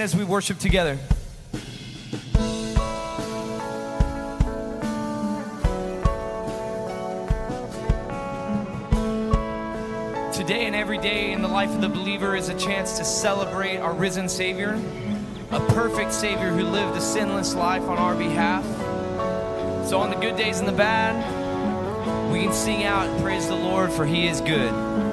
as we worship together. Today and every day in the life of the believer is a chance to celebrate our risen Savior, a perfect Savior who lived a sinless life on our behalf. So, on the good days and the bad, we can sing out and praise the Lord, for He is good.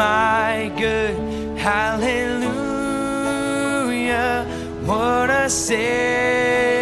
My good. Hallelujah. What a Savior.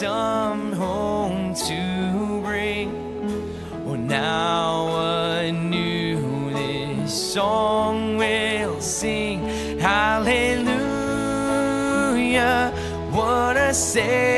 Ransom home to bring. Oh, now anew this song will sing. Hallelujah, what a Savior.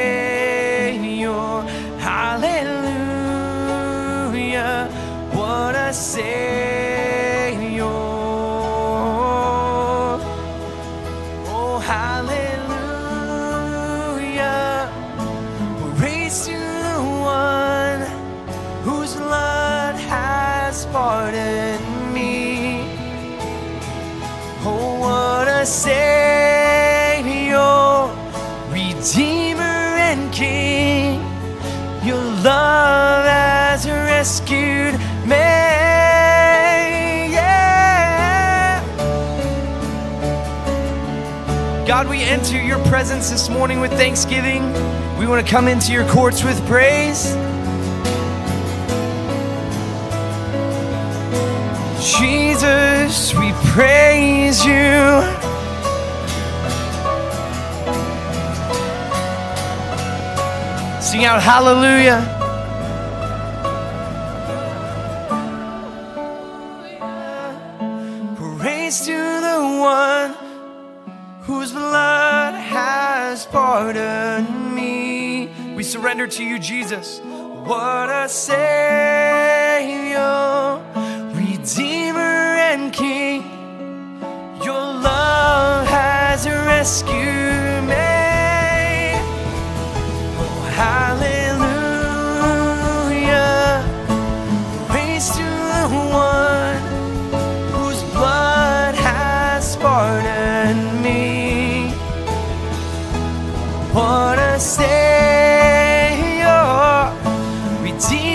Enter your presence this morning with thanksgiving. We want to come into your courts with praise. Jesus, we praise you. Sing out hallelujah. Has pardoned me. We surrender to you, Jesus. What a Savior, Redeemer and King. Your love has rescued Redeemer and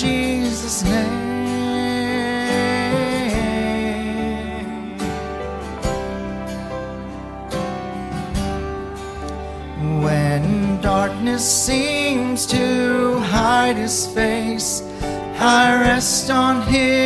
Jesus' name. When darkness seems to hide his face, I rest on His.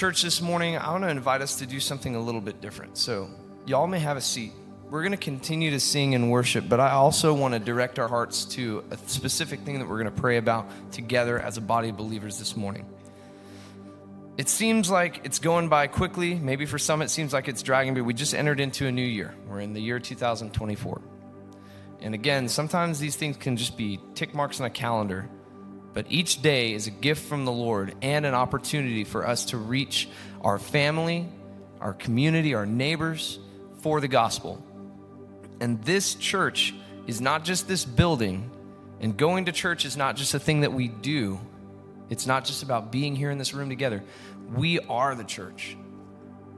Church, this morning, I want to invite us to do something a little bit different. So, y'all may have a seat. We're going to continue to sing and worship, but I also want to direct our hearts to a specific thing that we're going to pray about together as a body of believers this morning. It seems like it's going by quickly. Maybe for some, it seems like it's dragging, but we just entered into a new year. We're in the year 2024. And again, sometimes these things can just be tick marks on a calendar, but each day is a gift from the Lord and an opportunity for us to reach our family, our community, our neighbors for the gospel. And this church is not just this building, and going to church is not just a thing that we do. It's not just about being here in this room together. We are the church.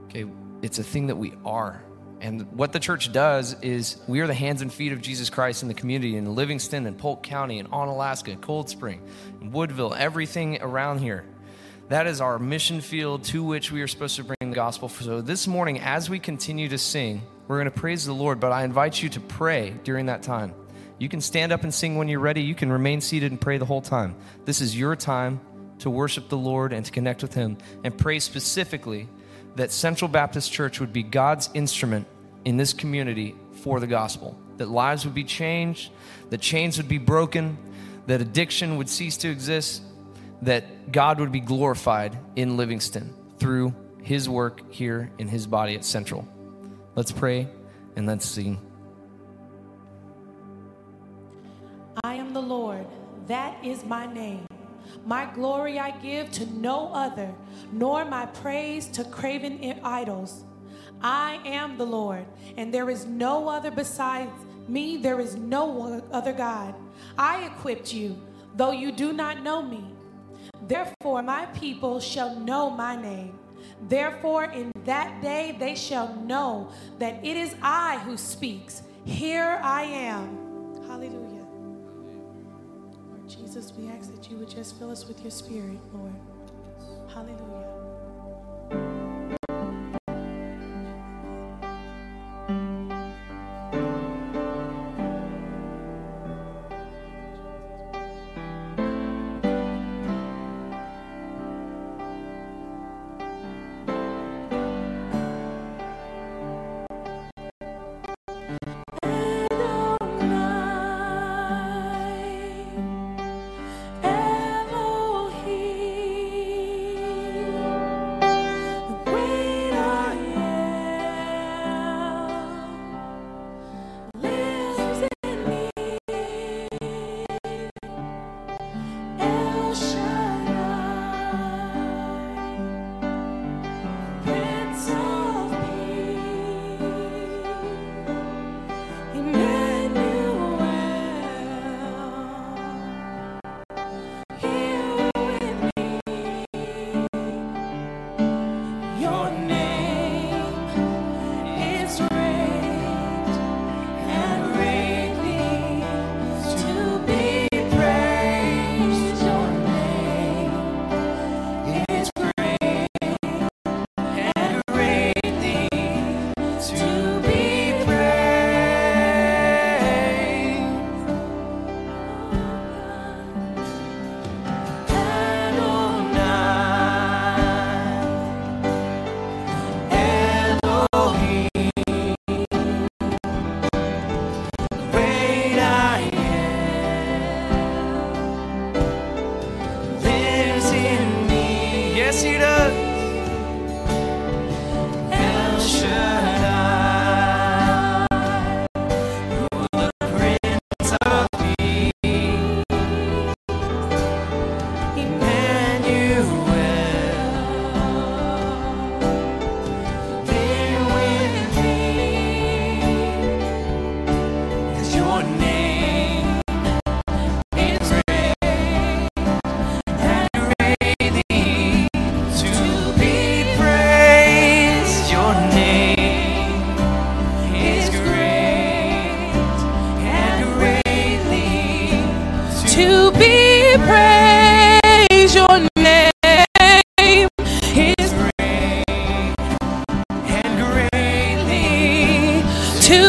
Okay, it's a thing that we are. And what the church does is we are the hands and feet of Jesus Christ in the community in Livingston and Polk County and Onalaska, Cold Spring, and Woodville, everything around here. That is our mission field to which we are supposed to bring the gospel. So this morning, as we continue to sing, we're going to praise the Lord, but I invite you to pray during that time. You can stand up and sing when you're ready. You can remain seated and pray the whole time. This is your time to worship the Lord and to connect with Him and pray specifically that Central Baptist Church would be God's instrument in this community for the gospel, that lives would be changed, that chains would be broken, that addiction would cease to exist, that God would be glorified in Livingston through His work here in His body at Central. Let's pray and let's sing. I am the Lord, that is my name. My glory I give to no other, nor my praise to graven idols. I am the Lord, and there is no other besides me, there is no other God. I equipped you, though you do not know me. Therefore, my people shall know my name. Therefore, in that day they shall know that it is I who speaks. Here I am. Hallelujah. Lord Jesus, we ask that you would just fill us with your spirit, Lord. Hallelujah.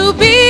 To be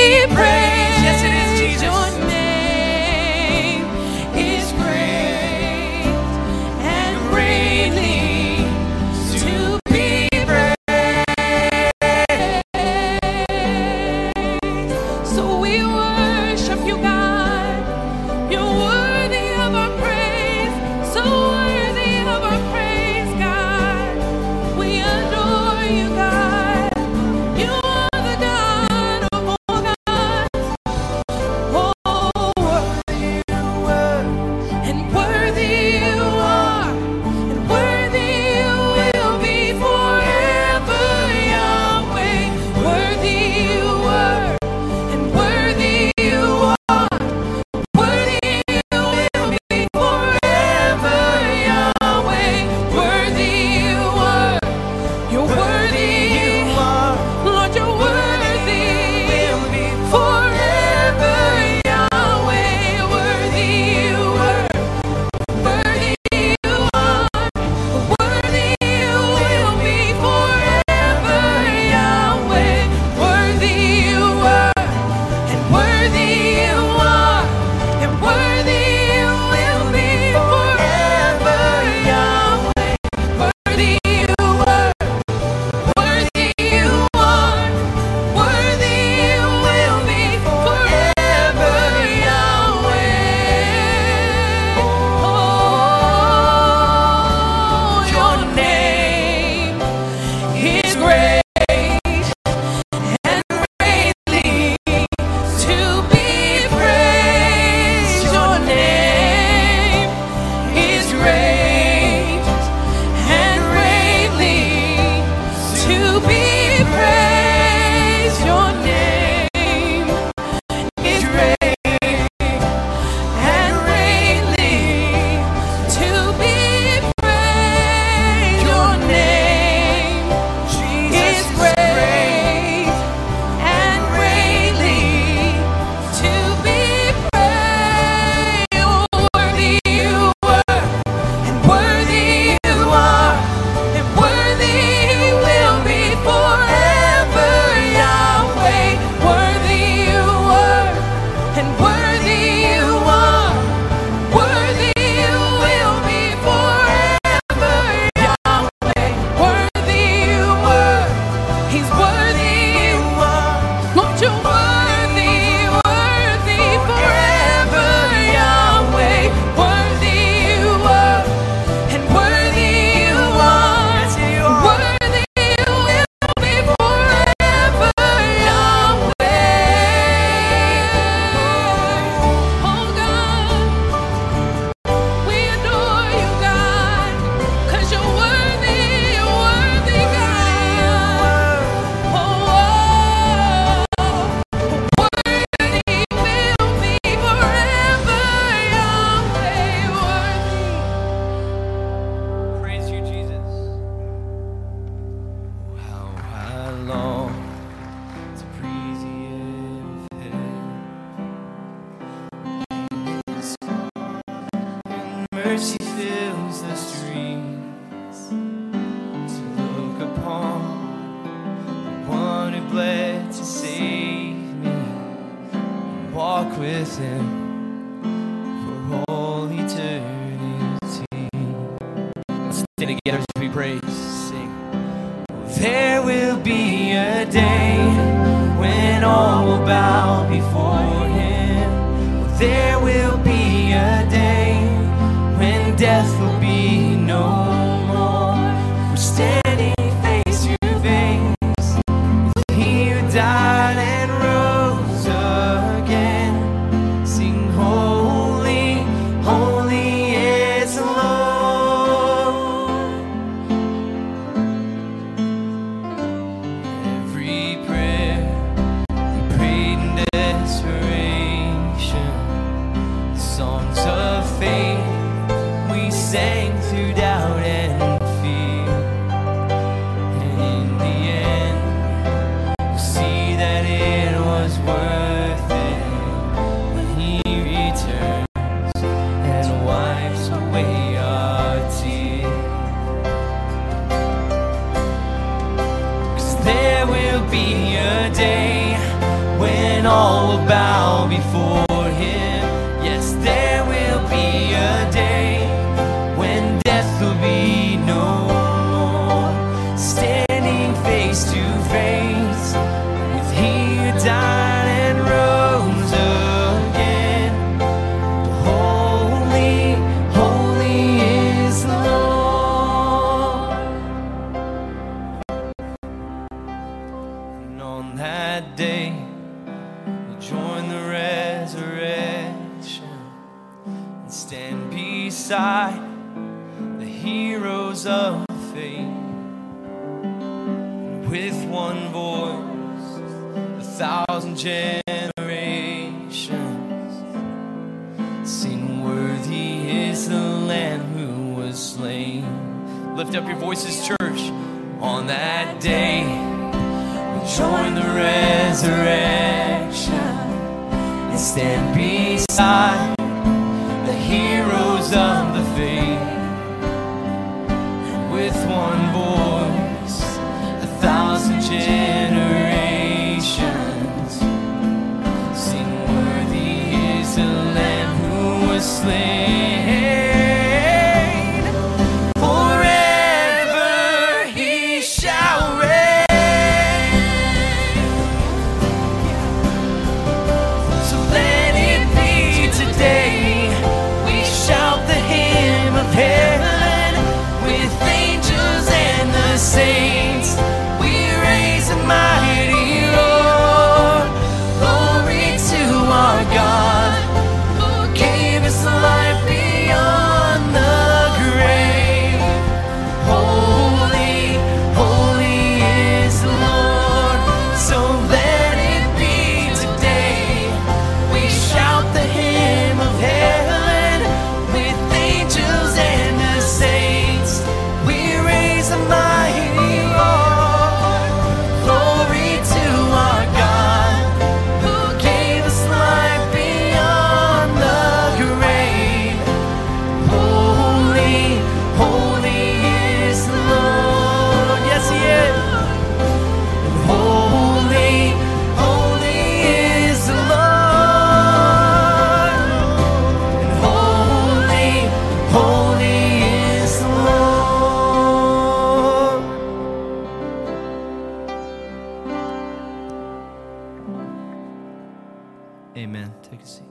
Amen. Take a seat.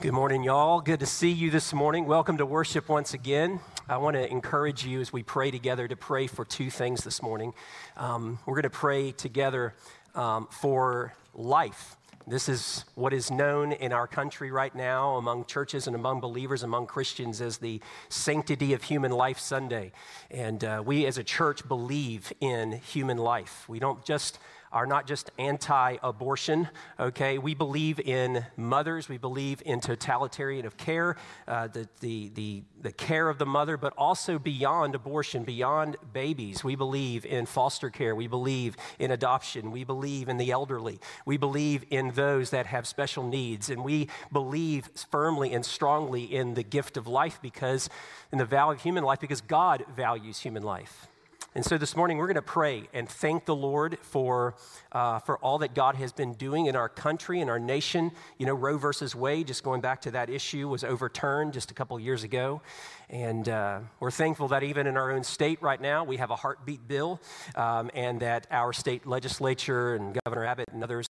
Good morning, y'all. Good to see you this morning. Welcome to worship once again. I want to encourage you as we pray together to pray for two things this morning. Um, we're going to pray together um, for life. This is what is known in our country right now among churches and among believers, among Christians, as the Sanctity of Human Life Sunday. And uh, we as a church believe in human life. We don't just are not just anti abortion, okay? We believe in mothers, we believe in totalitarian of care, uh, the, the, the, the care of the mother, but also beyond abortion, beyond babies. We believe in foster care, we believe in adoption, we believe in the elderly, we believe in those that have special needs, and we believe firmly and strongly in the gift of life because, in the value of human life, because God values human life. And so this morning, we're going to pray and thank the Lord for, uh, for all that God has been doing in our country and our nation. You know, Roe versus Wade, just going back to that issue, was overturned just a couple years ago. And uh, we're thankful that even in our own state right now, we have a heartbeat bill, um, and that our state legislature and Governor Abbott and others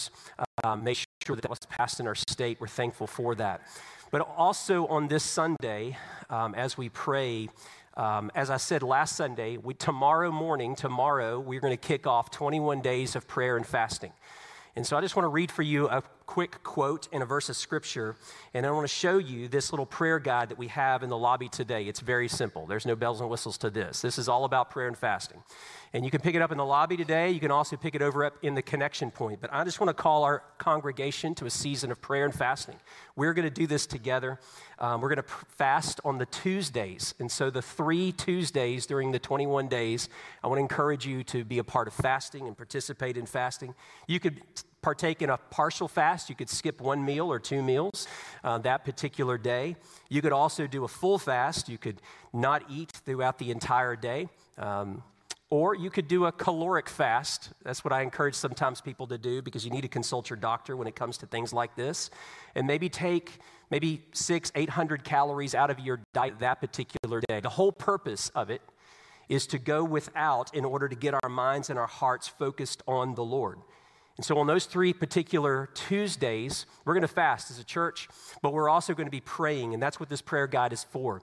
uh, make sure that that was passed in our state. We're thankful for that. But also on this Sunday, um, as we pray, um, as I said last Sunday, we, tomorrow morning, tomorrow, we're going to kick off 21 days of prayer and fasting. And so I just want to read for you a quick quote in a verse of scripture, and I want to show you this little prayer guide that we have in the lobby today. It's very simple. There's no bells and whistles to this. This is all about prayer and fasting. And you can pick it up in the lobby today. You can also pick it over up in the connection point. But I just want to call our congregation to a season of prayer and fasting. We're going to do this together. Um, we're going to fast on the Tuesdays. And so, the three Tuesdays during the 21 days, I want to encourage you to be a part of fasting and participate in fasting. You could partake in a partial fast. You could skip one meal or two meals uh, that particular day. You could also do a full fast. You could not eat throughout the entire day. Um, Or you could do a caloric fast. That's what I encourage sometimes people to do because you need to consult your doctor when it comes to things like this. And maybe take maybe six, 800 calories out of your diet that particular day. The whole purpose of it is to go without in order to get our minds and our hearts focused on the Lord. And so, on those three particular Tuesdays, we're going to fast as a church, but we're also going to be praying, and that's what this prayer guide is for.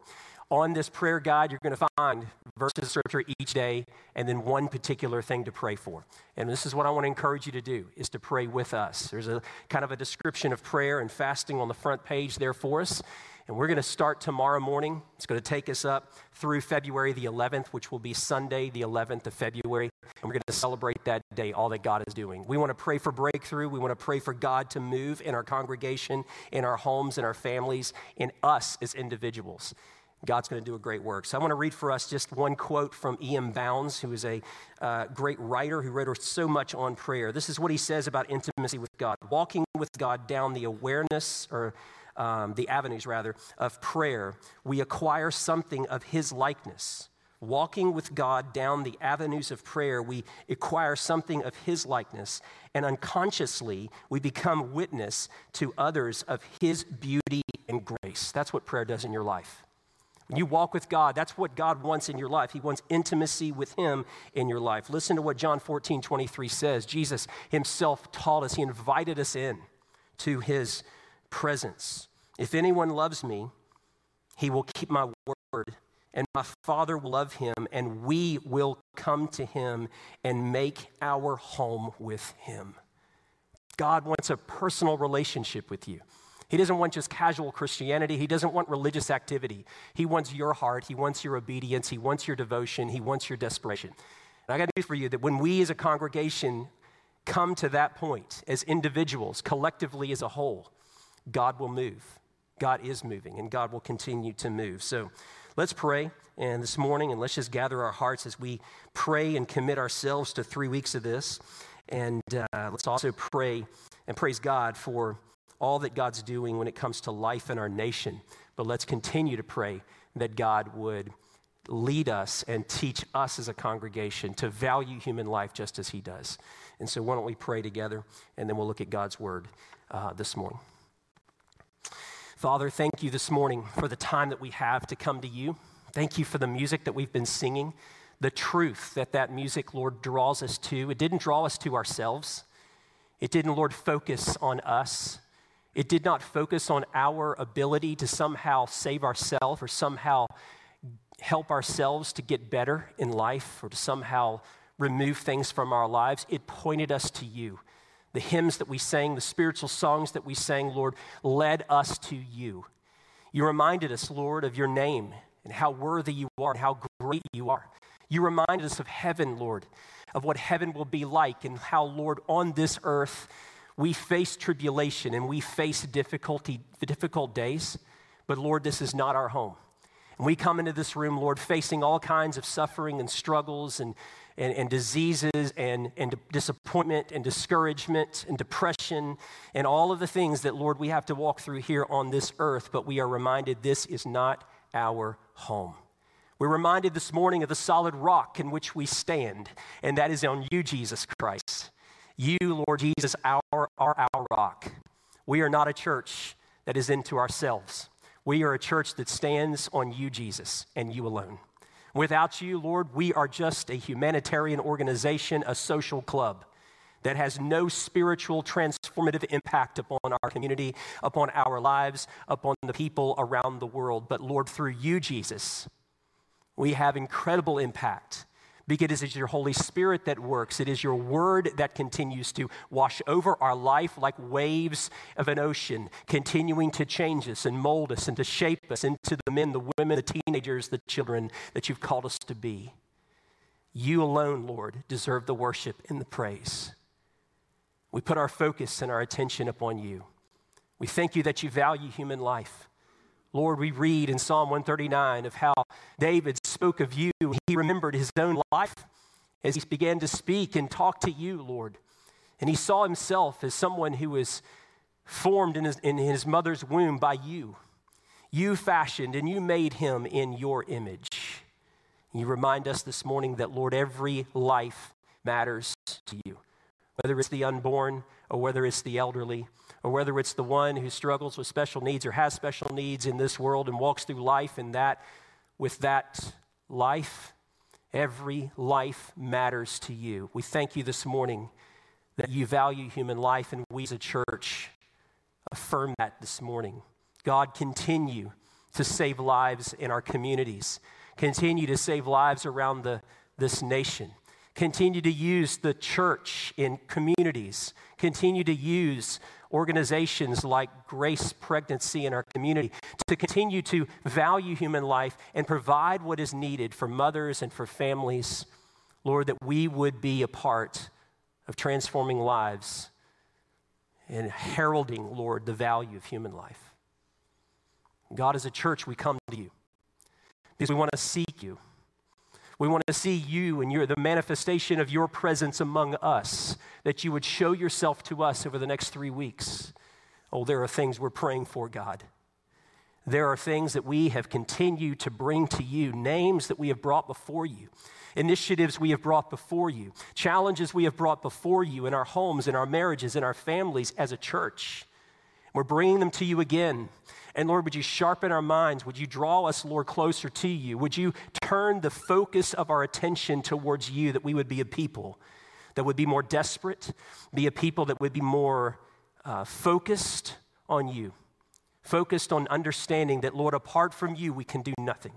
On this prayer guide, you're going to find verses of scripture each day and then one particular thing to pray for. And this is what I want to encourage you to do is to pray with us. There's a kind of a description of prayer and fasting on the front page there for us. And we're going to start tomorrow morning. It's going to take us up through February the 11th, which will be Sunday, the 11th of February. And we're going to celebrate that day, all that God is doing. We want to pray for breakthrough. We want to pray for God to move in our congregation, in our homes, in our families, in us as individuals. God's going to do a great work. So I want to read for us just one quote from E.M. Bounds, who is a uh, great writer who wrote so much on prayer. This is what he says about intimacy with God walking with God down the awareness or um, the avenues rather of prayer, we acquire something of his likeness. Walking with God down the avenues of prayer, we acquire something of his likeness, and unconsciously we become witness to others of his beauty and grace. That's what prayer does in your life. You walk with God, that's what God wants in your life. He wants intimacy with Him in your life. Listen to what John 14, 23 says. Jesus Himself taught us, He invited us in to His presence. If anyone loves me, he will keep my word, and my Father will love him, and we will come to him and make our home with him. God wants a personal relationship with you. He doesn't want just casual Christianity. He doesn't want religious activity. He wants your heart. He wants your obedience. He wants your devotion. He wants your desperation. And I got news for you that when we as a congregation come to that point, as individuals, collectively as a whole, God will move. God is moving, and God will continue to move. So let's pray and this morning, and let's just gather our hearts as we pray and commit ourselves to three weeks of this. And uh, let's also pray and praise God for all that God's doing when it comes to life in our nation. But let's continue to pray that God would lead us and teach us as a congregation to value human life just as He does. And so, why don't we pray together, and then we'll look at God's word uh, this morning. Father, thank you this morning for the time that we have to come to you. Thank you for the music that we've been singing, the truth that that music, Lord, draws us to. It didn't draw us to ourselves, it didn't, Lord, focus on us. It did not focus on our ability to somehow save ourselves or somehow help ourselves to get better in life or to somehow remove things from our lives. It pointed us to you the hymns that we sang, the spiritual songs that we sang, Lord, led us to you. You reminded us, Lord, of your name and how worthy you are and how great you are. You reminded us of heaven, Lord, of what heaven will be like and how, Lord, on this earth we face tribulation and we face difficulty, difficult days. But Lord, this is not our home. And we come into this room, Lord, facing all kinds of suffering and struggles and and, and diseases and, and disappointment and discouragement and depression and all of the things that, Lord, we have to walk through here on this earth, but we are reminded this is not our home. We're reminded this morning of the solid rock in which we stand, and that is on you, Jesus Christ. You, Lord Jesus, are our rock. We are not a church that is into ourselves. We are a church that stands on you, Jesus, and you alone. Without you, Lord, we are just a humanitarian organization, a social club that has no spiritual transformative impact upon our community, upon our lives, upon the people around the world. But Lord, through you, Jesus, we have incredible impact because it is your Holy Spirit that works. It is your word that continues to wash over our life like waves of an ocean, continuing to change us and mold us and to shape us into the men, the women, the teenagers, the children that you've called us to be. You alone, Lord, deserve the worship and the praise. We put our focus and our attention upon you. We thank you that you value human life. Lord, we read in Psalm 139 of how David spoke of you. He remembered his own life as he began to speak and talk to you, Lord. And he saw himself as someone who was formed in his, in his mother's womb by you. You fashioned and you made him in your image. You remind us this morning that, Lord, every life matters to you, whether it's the unborn or whether it's the elderly or whether it's the one who struggles with special needs or has special needs in this world and walks through life and that with that life every life matters to you. We thank you this morning that you value human life and we as a church affirm that this morning. God continue to save lives in our communities. Continue to save lives around the, this nation continue to use the church in communities continue to use organizations like Grace Pregnancy in our community to continue to value human life and provide what is needed for mothers and for families. Lord, that we would be a part of transforming lives and heralding, Lord, the value of human life. God, as a church, we come to you because we want to seek you. We want to see you and your, the manifestation of your presence among us, that you would show yourself to us over the next three weeks. Oh, there are things we're praying for, God. There are things that we have continued to bring to you, names that we have brought before you, initiatives we have brought before you, challenges we have brought before you in our homes, in our marriages, in our families as a church. We're bringing them to you again. And Lord, would you sharpen our minds? Would you draw us, Lord, closer to you? Would you turn the focus of our attention towards you that we would be a people that would be more desperate, be a people that would be more uh, focused on you, focused on understanding that, Lord, apart from you, we can do nothing.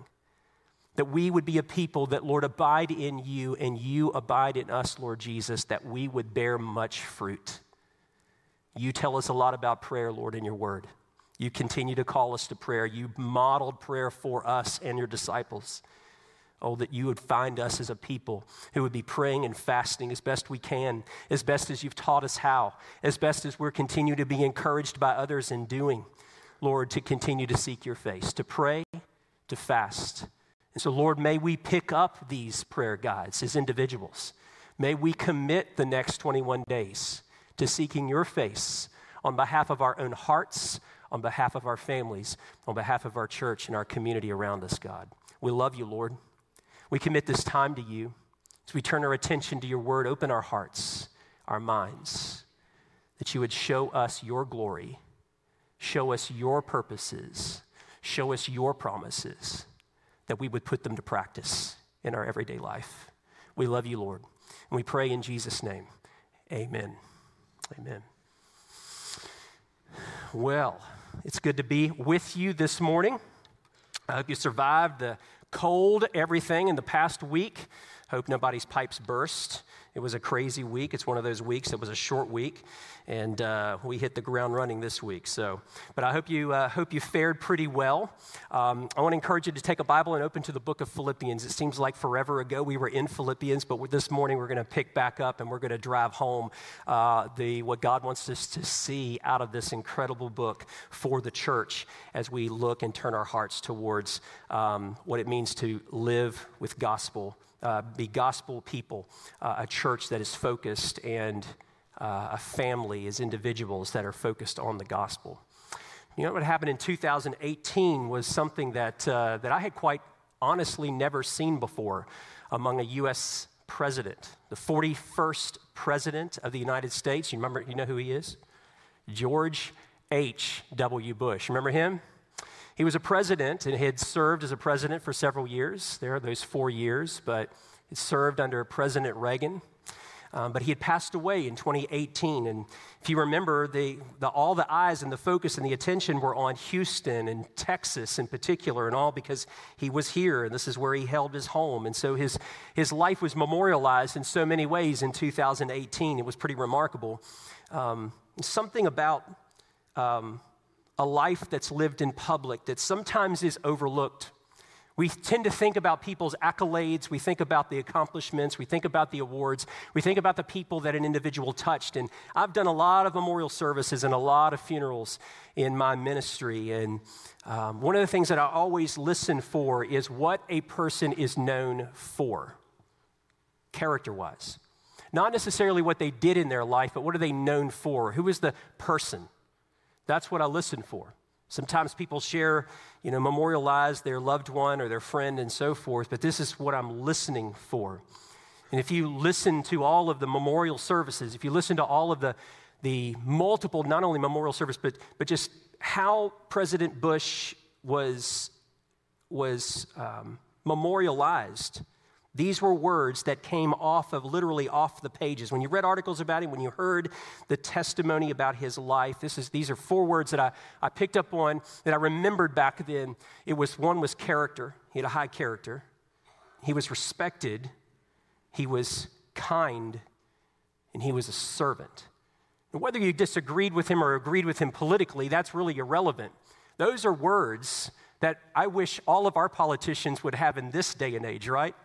That we would be a people that, Lord, abide in you and you abide in us, Lord Jesus, that we would bear much fruit. You tell us a lot about prayer, Lord, in your word. You continue to call us to prayer. You modeled prayer for us and your disciples. Oh, that you would find us as a people who would be praying and fasting as best we can, as best as you've taught us how, as best as we're continuing to be encouraged by others in doing. Lord, to continue to seek your face, to pray, to fast. And so, Lord, may we pick up these prayer guides as individuals. May we commit the next 21 days to seeking your face on behalf of our own hearts, on behalf of our families, on behalf of our church and our community around us, God. We love you, Lord. We commit this time to you as we turn our attention to your word. Open our hearts, our minds, that you would show us your glory, show us your purposes, show us your promises, that we would put them to practice in our everyday life. We love you, Lord. And we pray in Jesus' name. Amen. Amen. Well, it's good to be with you this morning. I hope you survived the cold, everything in the past week. Hope nobody's pipes burst. It was a crazy week. It's one of those weeks. It was a short week, and uh, we hit the ground running this week. So, but I hope you uh, hope you fared pretty well. Um, I want to encourage you to take a Bible and open to the book of Philippians. It seems like forever ago we were in Philippians, but this morning we're going to pick back up and we're going to drive home uh, the what God wants us to see out of this incredible book for the church as we look and turn our hearts towards um, what it means to live with gospel uh, be gospel people, uh, a church that is focused, and uh, a family as individuals that are focused on the gospel. You know what happened in 2018 was something that, uh, that I had quite honestly never seen before among a U.S. president, the 41st president of the United States. You remember, you know who he is? George H.W. Bush. Remember him? He was a president and had served as a president for several years. There are those four years, but he served under President Reagan. Um, but he had passed away in 2018. And if you remember, the, the, all the eyes and the focus and the attention were on Houston and Texas in particular, and all because he was here and this is where he held his home. And so his, his life was memorialized in so many ways in 2018. It was pretty remarkable. Um, something about um, a life that's lived in public that sometimes is overlooked. We tend to think about people's accolades, we think about the accomplishments, we think about the awards, we think about the people that an individual touched. And I've done a lot of memorial services and a lot of funerals in my ministry. And um, one of the things that I always listen for is what a person is known for, character wise. Not necessarily what they did in their life, but what are they known for? Who is the person? That's what I listen for. Sometimes people share, you know, memorialize their loved one or their friend and so forth, but this is what I'm listening for. And if you listen to all of the memorial services, if you listen to all of the, the multiple, not only memorial service, but, but just how President Bush was, was um, memorialized, these were words that came off of literally off the pages. When you read articles about him, when you heard the testimony about his life, this is, these are four words that I, I picked up on that I remembered back then. It was one was character. He had a high character. He was respected. He was kind. And he was a servant. And whether you disagreed with him or agreed with him politically, that's really irrelevant. Those are words that I wish all of our politicians would have in this day and age, right?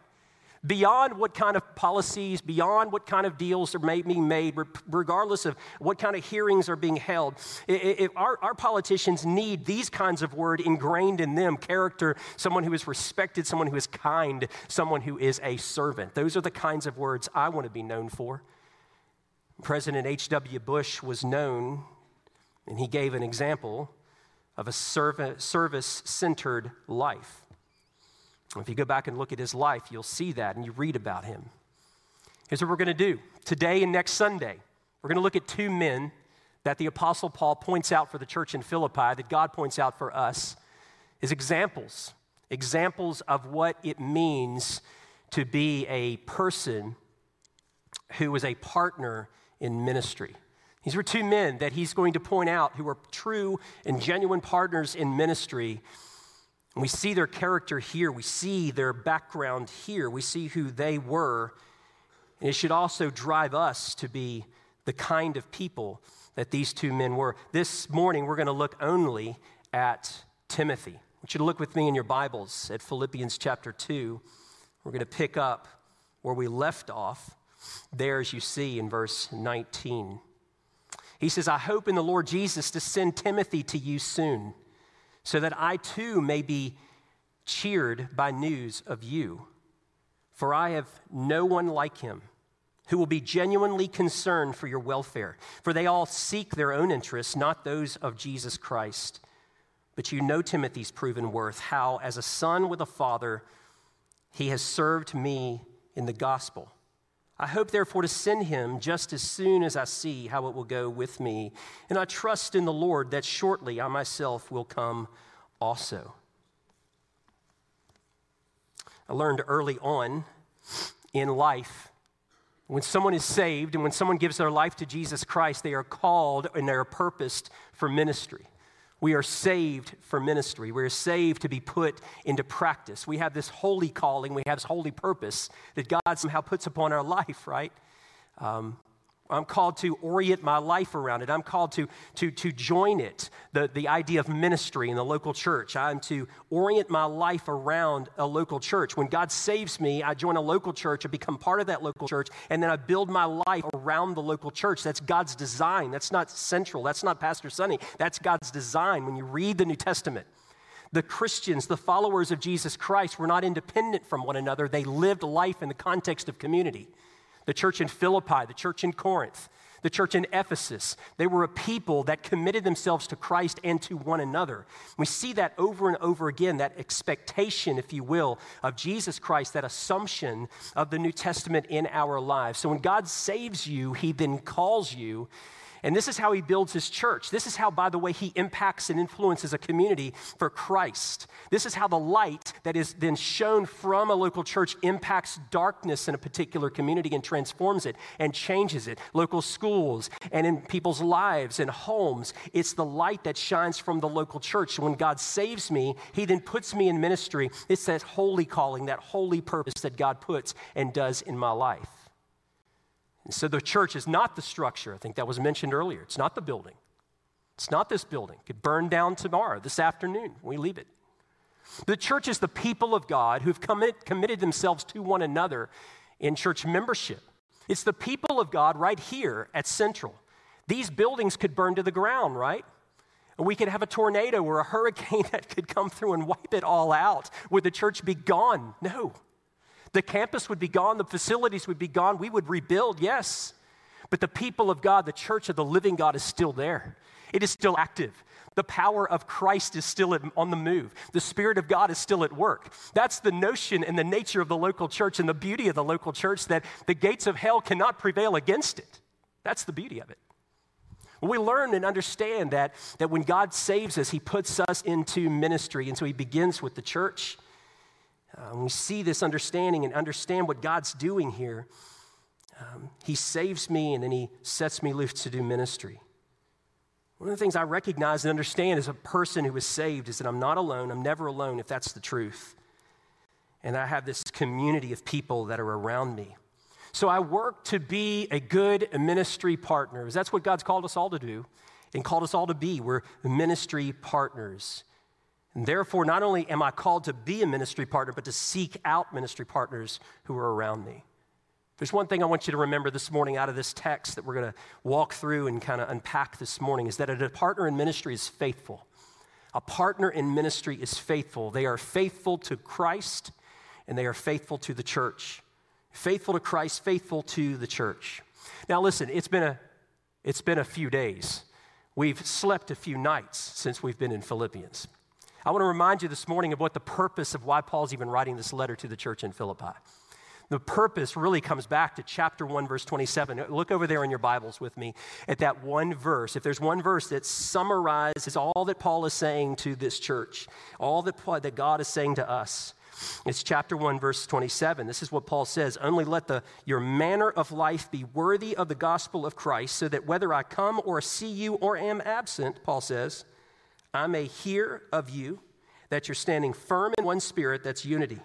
Beyond what kind of policies, beyond what kind of deals are being made, regardless of what kind of hearings are being held. If our, our politicians need these kinds of word ingrained in them character, someone who is respected, someone who is kind, someone who is a servant. Those are the kinds of words I want to be known for. President H.W. Bush was known, and he gave an example of a service centered life. If you go back and look at his life, you'll see that and you read about him. Here's what we're going to do today and next Sunday. We're going to look at two men that the Apostle Paul points out for the church in Philippi, that God points out for us, is examples. Examples of what it means to be a person who is a partner in ministry. These were two men that he's going to point out who are true and genuine partners in ministry we see their character here. We see their background here. We see who they were. And it should also drive us to be the kind of people that these two men were. This morning, we're going to look only at Timothy. I want you to look with me in your Bibles at Philippians chapter 2. We're going to pick up where we left off, there as you see in verse 19. He says, I hope in the Lord Jesus to send Timothy to you soon so that I too may be cheered by news of you. For I have no one like him who will be genuinely concerned for your welfare. For they all seek their own interests, not those of Jesus Christ. But you know Timothy's proven worth, how, as a son with a father, he has served me in the gospel. I hope, therefore, to send him just as soon as I see how it will go with me. And I trust in the Lord that shortly I myself will come also. I learned early on in life when someone is saved and when someone gives their life to Jesus Christ, they are called and they are purposed for ministry. We are saved for ministry. We are saved to be put into practice. We have this holy calling, we have this holy purpose that God somehow puts upon our life, right? Um, I'm called to orient my life around it. I'm called to, to, to join it, the, the idea of ministry in the local church. I'm to orient my life around a local church. When God saves me, I join a local church, I become part of that local church, and then I build my life around the local church. That's God's design. That's not central. That's not Pastor Sonny. That's God's design when you read the New Testament. The Christians, the followers of Jesus Christ, were not independent from one another. They lived life in the context of community the church in Philippi, the church in Corinth, the church in Ephesus. They were a people that committed themselves to Christ and to one another. We see that over and over again, that expectation, if you will, of Jesus Christ, that assumption of the New Testament in our lives. So when God saves you, he then calls you and this is how he builds his church. This is how, by the way, he impacts and influences a community for Christ. This is how the light that is then shown from a local church impacts darkness in a particular community and transforms it and changes it. Local schools and in people's lives and homes. It's the light that shines from the local church. When God saves me, he then puts me in ministry. It's that holy calling, that holy purpose that God puts and does in my life. And so the church is not the structure. I think that was mentioned earlier. It's not the building. It's not this building. It could burn down tomorrow, this afternoon. We leave it. The church is the people of God who've commit, committed themselves to one another in church membership. It's the people of God right here at Central. These buildings could burn to the ground, right? We could have a tornado or a hurricane that could come through and wipe it all out. Would the church be gone? No. The campus would be gone, the facilities would be gone, we would rebuild, yes. But the people of God, the church of the living God, is still there. It is still active. The power of Christ is still on the move. The Spirit of God is still at work. That's the notion and the nature of the local church and the beauty of the local church that the gates of hell cannot prevail against it. That's the beauty of it. We learn and understand that, that when God saves us, He puts us into ministry. And so He begins with the church. Uh, we see this understanding and understand what God's doing here. Um, he saves me and then He sets me loose to do ministry. One of the things I recognize and understand as a person who is saved is that I'm not alone. I'm never alone if that's the truth. And I have this community of people that are around me. So I work to be a good ministry partner. That's what God's called us all to do and called us all to be. We're ministry partners. And therefore, not only am I called to be a ministry partner, but to seek out ministry partners who are around me. There's one thing I want you to remember this morning out of this text that we're going to walk through and kind of unpack this morning is that a partner in ministry is faithful. A partner in ministry is faithful. They are faithful to Christ and they are faithful to the church. Faithful to Christ, faithful to the church. Now listen, it's been a it's been a few days. We've slept a few nights since we've been in Philippians. I want to remind you this morning of what the purpose of why Paul's even writing this letter to the church in Philippi. The purpose really comes back to chapter 1, verse 27. Look over there in your Bibles with me at that one verse. If there's one verse that summarizes all that Paul is saying to this church, all that, that God is saying to us, it's chapter 1, verse 27. This is what Paul says Only let the, your manner of life be worthy of the gospel of Christ, so that whether I come or see you or am absent, Paul says, I may hear of you that you're standing firm in one spirit, that's unity,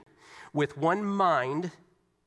with one mind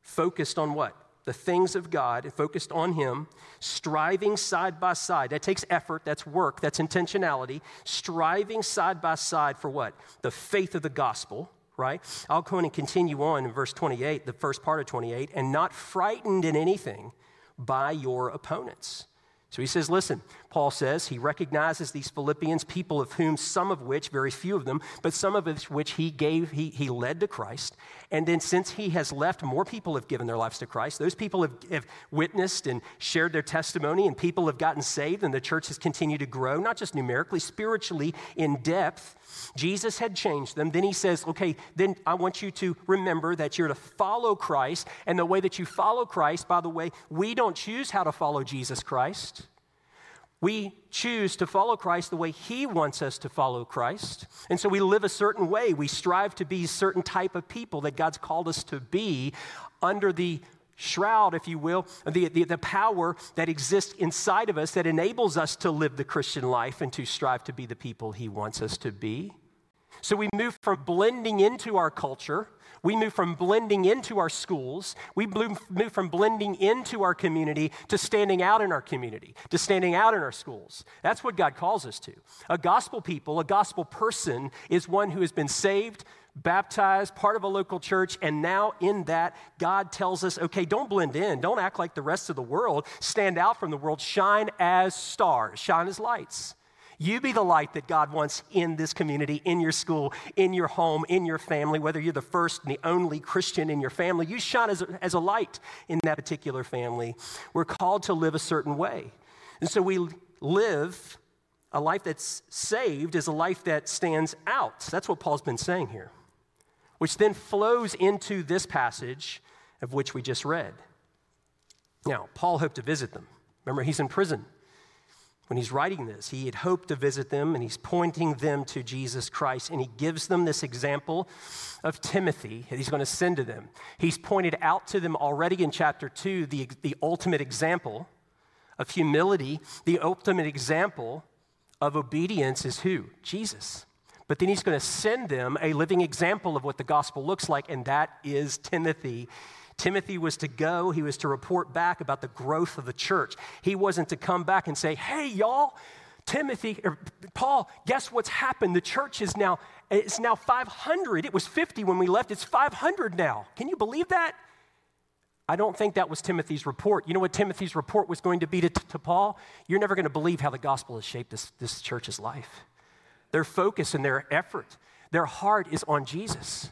focused on what? The things of God, focused on Him, striving side by side. That takes effort, that's work, that's intentionality. Striving side by side for what? The faith of the gospel, right? I'll go in and continue on in verse 28, the first part of 28, and not frightened in anything by your opponents. So he says, listen, Paul says he recognizes these Philippians, people of whom some of which, very few of them, but some of which he gave, he, he led to Christ. And then since he has left, more people have given their lives to Christ. Those people have, have witnessed and shared their testimony, and people have gotten saved, and the church has continued to grow, not just numerically, spiritually in depth. Jesus had changed them. Then he says, okay, then I want you to remember that you're to follow Christ. And the way that you follow Christ, by the way, we don't choose how to follow Jesus Christ. We choose to follow Christ the way He wants us to follow Christ. And so we live a certain way. We strive to be a certain type of people that God's called us to be under the shroud, if you will, the, the, the, power that exists inside of us that enables us to live the Christian life and to strive to be the people He wants us to be. So we move from blending into our culture we move from blending into our schools, we move from blending into our community to standing out in our community, to standing out in our schools. That's what God calls us to. A gospel people, a gospel person, is one who has been saved, baptized, part of a local church, and now in that, God tells us okay, don't blend in, don't act like the rest of the world, stand out from the world, shine as stars, shine as lights. You be the light that God wants in this community, in your school, in your home, in your family, whether you're the first and the only Christian in your family. You shine as a, as a light in that particular family. We're called to live a certain way. And so we live a life that's saved is a life that stands out. That's what Paul's been saying here, which then flows into this passage of which we just read. Now, Paul hoped to visit them. Remember, he's in prison when he's writing this. He had hoped to visit them, and he's pointing them to Jesus Christ. And he gives them this example of Timothy that he's going to send to them. He's pointed out to them already in chapter 2 the, the ultimate example of humility, the ultimate example of obedience is who? Jesus. But then he's going to send them a living example of what the gospel looks like, and that is Timothy Timothy was to go, he was to report back about the growth of the church. He wasn't to come back and say, hey, y'all, Timothy or Paul, guess what's happened? The church is now it's now 500. It was 50 when we left. It's 500 now. Can you believe that? I don't think that was Timothy's report. You know what Timothy's report was going to be to, to Paul? You're never going to believe how the gospel has shaped this, this church's life. Their focus and their effort, their heart is on Jesus.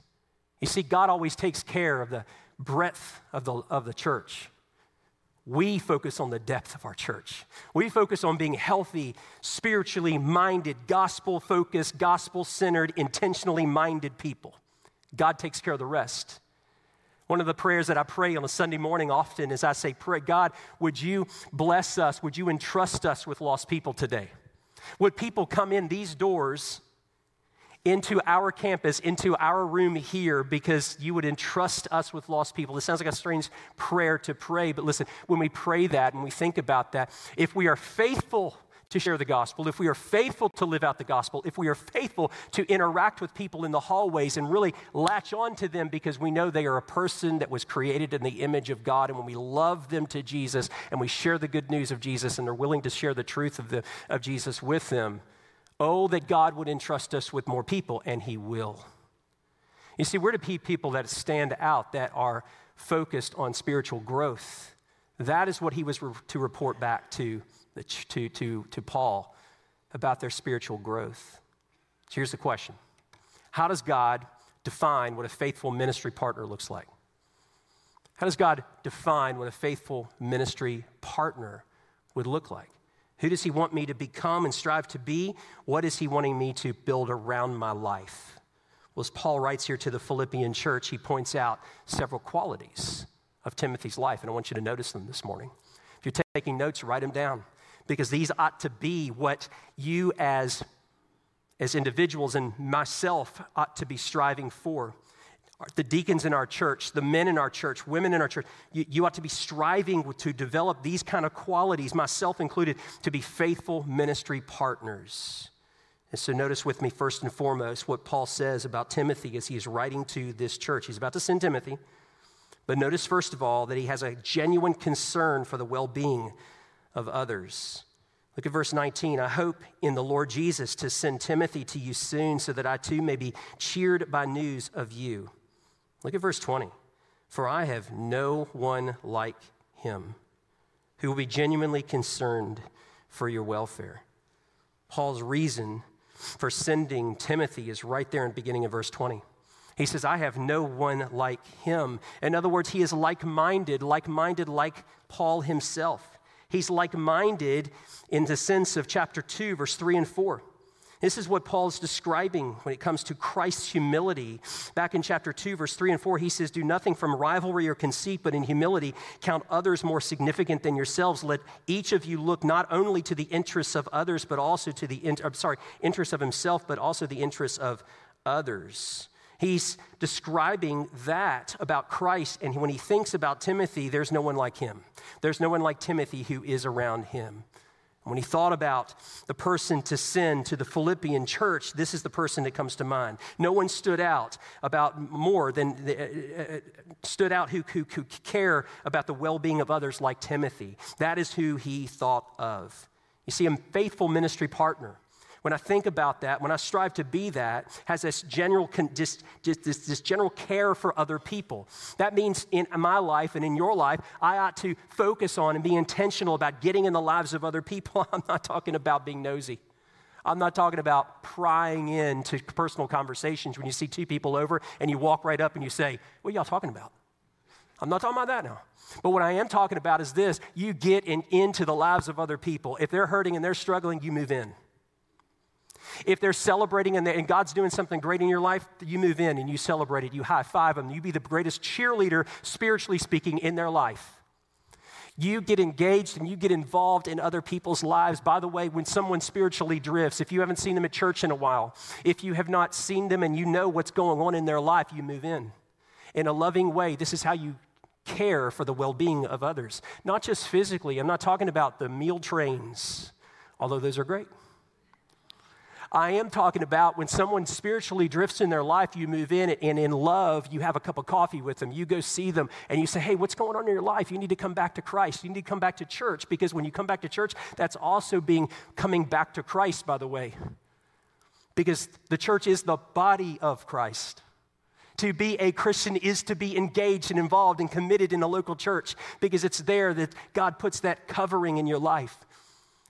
You see, God always takes care of the breadth of the, of the church. We focus on the depth of our church. We focus on being healthy, spiritually minded, gospel focused, gospel centered, intentionally minded people. God takes care of the rest. One of the prayers that I pray on a Sunday morning often is I say, Pray, God, would you bless us? Would you entrust us with lost people today? Would people come in these doors into our campus, into our room here, because you would entrust us with lost people. It sounds like a strange prayer to pray, but listen, when we pray that and we think about that, if we are faithful to share the gospel, if we are faithful to live out the gospel, if we are faithful to interact with people in the hallways and really latch on to them because we know they are a person that was created in the image of God, and when we love them to Jesus and we share the good news of Jesus and they're willing to share the truth of, the, of Jesus with them, Oh, that God would entrust us with more people, and He will. You see, we're to be people that stand out, that are focused on spiritual growth. That is what he was re- to report back to, to, to, to Paul about their spiritual growth. So here's the question How does God define what a faithful ministry partner looks like? How does God define what a faithful ministry partner would look like? Who does He want me to become and strive to be? What is He wanting me to build around my life? Well, as Paul writes here to the Philippian church, he points out several qualities of Timothy's life, and I want you to notice them this morning. If you're taking notes, write them down because these ought to be what you as, as individuals and myself ought to be striving for the deacons in our church, the men in our church, women in our church, you, you, ought to be striving to develop these kind of qualities, myself included, to be faithful ministry partners. And so, notice with me, first and foremost, what Paul says about Timothy as he is writing to this church. He's about to send Timothy, but notice, first of all, that he has a genuine concern for the well being of others. Look at verse 19. I hope in the Lord Jesus to send Timothy to you soon so that I too may be cheered by news of you. Look at verse 20. For I have no one like him who will be genuinely concerned for your welfare. Paul's reason for sending Timothy is right there in the beginning of verse 20. He says, I have no one like him. In other words, he is like minded, like minded like Paul himself. He's like minded in the sense of chapter 2, verse 3 and 4. This is what Paul is describing when it comes to Christ's humility. Back in chapter 2, verse 3 and 4, he says, Do nothing from rivalry or conceit, but in humility count others more significant than yourselves. Let each of you look not only to the interests of others, but also to the, I'm sorry, interests of himself, but also the interests of others. He's describing that about Christ, and when he thinks about Timothy, there's no one like him. There's no one like Timothy who is around him. When he thought about the person to send to the Philippian church, this is the person that comes to mind. No one stood out about more than uh, uh, stood out who, who, who care about the well-being of others like Timothy. That is who he thought of. You see, a faithful ministry partner when I think about that, when I strive to be that, has this general, just, just this, this general care for other people. That means in my life and in your life, I ought to focus on and be intentional about getting in the lives of other people. I'm not talking about being nosy. I'm not talking about prying into personal conversations when you see two people over and you walk right up and you say, What are y'all talking about? I'm not talking about that now. But what I am talking about is this you get in, into the lives of other people. If they're hurting and they're struggling, you move in. If they're celebrating and, they, and, God's doing something great in your life, you move in and you celebrate it. You high five them. You be the greatest cheerleader, spiritually speaking, in their life. You get engaged and you get involved in other people's lives. By the way, when someone spiritually drifts, if you haven't seen them at church in a while, if you have not seen them and you know what's going on in their life, you move in. In a loving way, this is how you care for the well being of others. Not just physically, I'm not talking about the meal trains, although those are great. I am talking about when someone spiritually drifts in their life, you move in and in love, you have a cup of coffee with them. You go see them and you say, Hey, what's going on in your life? You need to come back to Christ. You need to come back to church because when you come back to church, that's also being coming back to Christ, by the way. Because the church is the body of Christ. To be a Christian is to be engaged and involved and committed in a local church because it's there that God puts that covering in your life.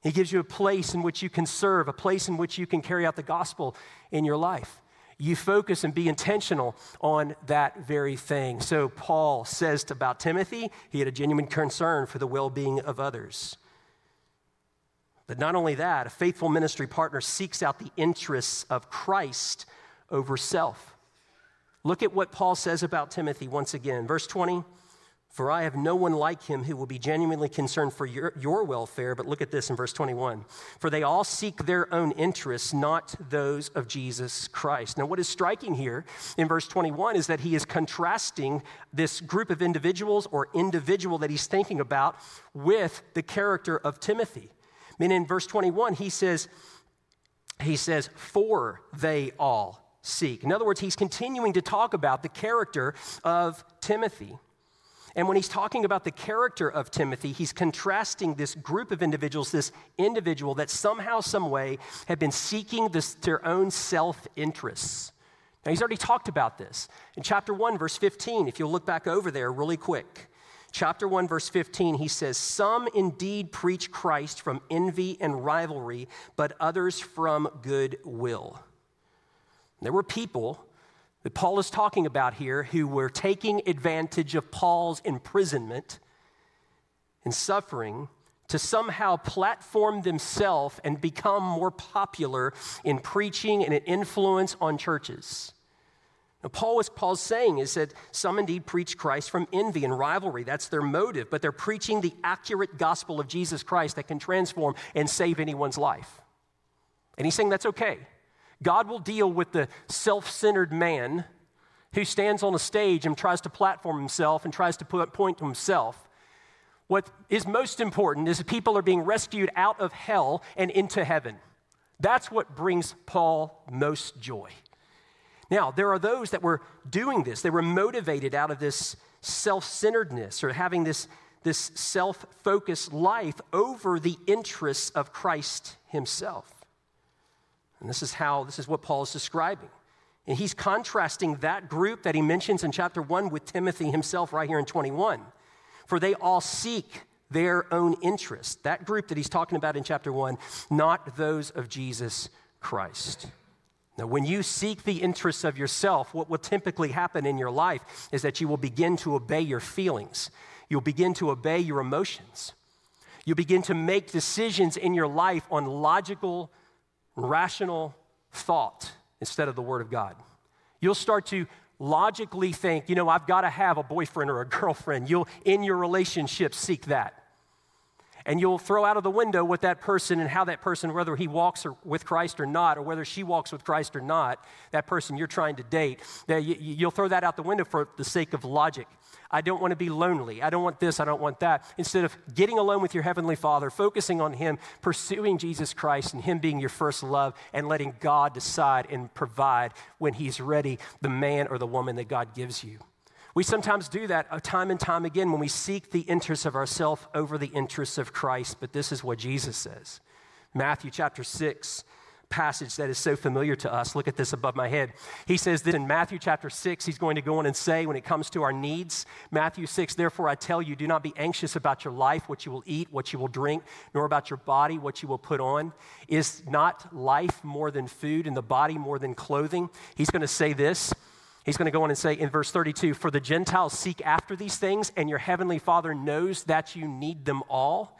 He gives you a place in which you can serve, a place in which you can carry out the gospel in your life. you focus and be intentional on that very thing. So, Paul says about Timothy, he had a genuine concern for the well being of others. But not only that, a faithful ministry partner seeks out the interests of Christ over self. Look at what Paul says about Timothy once again. Verse 20 For I have no one like him who will be genuinely concerned for your, your welfare. But look at this in verse 21 For they all seek their own interests, not those of Jesus Christ. Now, what is striking here in verse 21 is that he is contrasting this group of individuals or individual that he's thinking about with the character of Timothy. I mean, in verse 21, he says, he says, for they all seek. In other words, he's continuing to talk about the character of Timothy. And when he's talking about the character of Timothy, he's contrasting this group of individuals, this individual that somehow, some way, have been seeking this, their own self interests. Now, he's already talked about this. In chapter 1, verse 15, if you'll look back over there really quick, chapter 1, verse 15, he says, Some indeed preach Christ from envy and rivalry, but others from good will. There were people that Paul is talking about here who were taking advantage of Paul's imprisonment and suffering to somehow platform themselves and become more popular in preaching and an influence on churches. Now, Paul, what Paul's saying is that some indeed preach Christ from envy and rivalry. That's their motive, but they're preaching the accurate gospel of Jesus Christ that can transform and save anyone's life. And he's saying that's okay. God will deal with the self centered man who stands on a stage and tries to platform himself and tries to put, point to himself. What is most important is that people are being rescued out of hell and into heaven. That's what brings Paul most joy. Now, there are those that were doing this. They were motivated out of this self centeredness or having this, this self focused life over the interests of Christ himself. And this is how, this is what Paul is describing. And he's contrasting that group that he mentions in chapter 1 with Timothy himself right here in 21. For they all seek their own interests. That group that he's talking about in chapter 1, not those of Jesus Christ. Now, when you seek the interests of yourself, what will typically happen in your life is that you will begin to obey your feelings. You'll begin to obey your emotions. You'll begin to make decisions in your life on logical, rational thought instead of the Word of God. You'll start to logically think, you know, I've got to have a boyfriend or a girlfriend. You'll, in your relationship, seek that and you'll throw out of the window what that person and how that person, whether he walks with Christ or not, or whether she walks with Christ or not, that person you're trying to date, that you'll throw that out the window for the sake of logic. I don't want to be lonely. I don't want this. I don't want that. Instead of getting alone with your Heavenly Father, focusing on Him, pursuing Jesus Christ and Him being your first love, and letting God decide and provide when He's ready the man or the woman that God gives you. We sometimes do that uh, time and time again when we seek the interests of ourselves over the interests of Christ, but this is what Jesus says. Matthew chapter 6, passage that is so familiar to us. Look at this above my head. He says that in Matthew chapter 6, he's going to go on and say, when it comes to our needs, Matthew 6, therefore I tell you, do not be anxious about your life, what you will eat, what you will drink, nor about your body, what you will put on. Is not life more than food and the body more than clothing? He's going to say this. He's going to go on and say in verse 32 For the Gentiles seek after these things, and your heavenly Father knows that you need them all.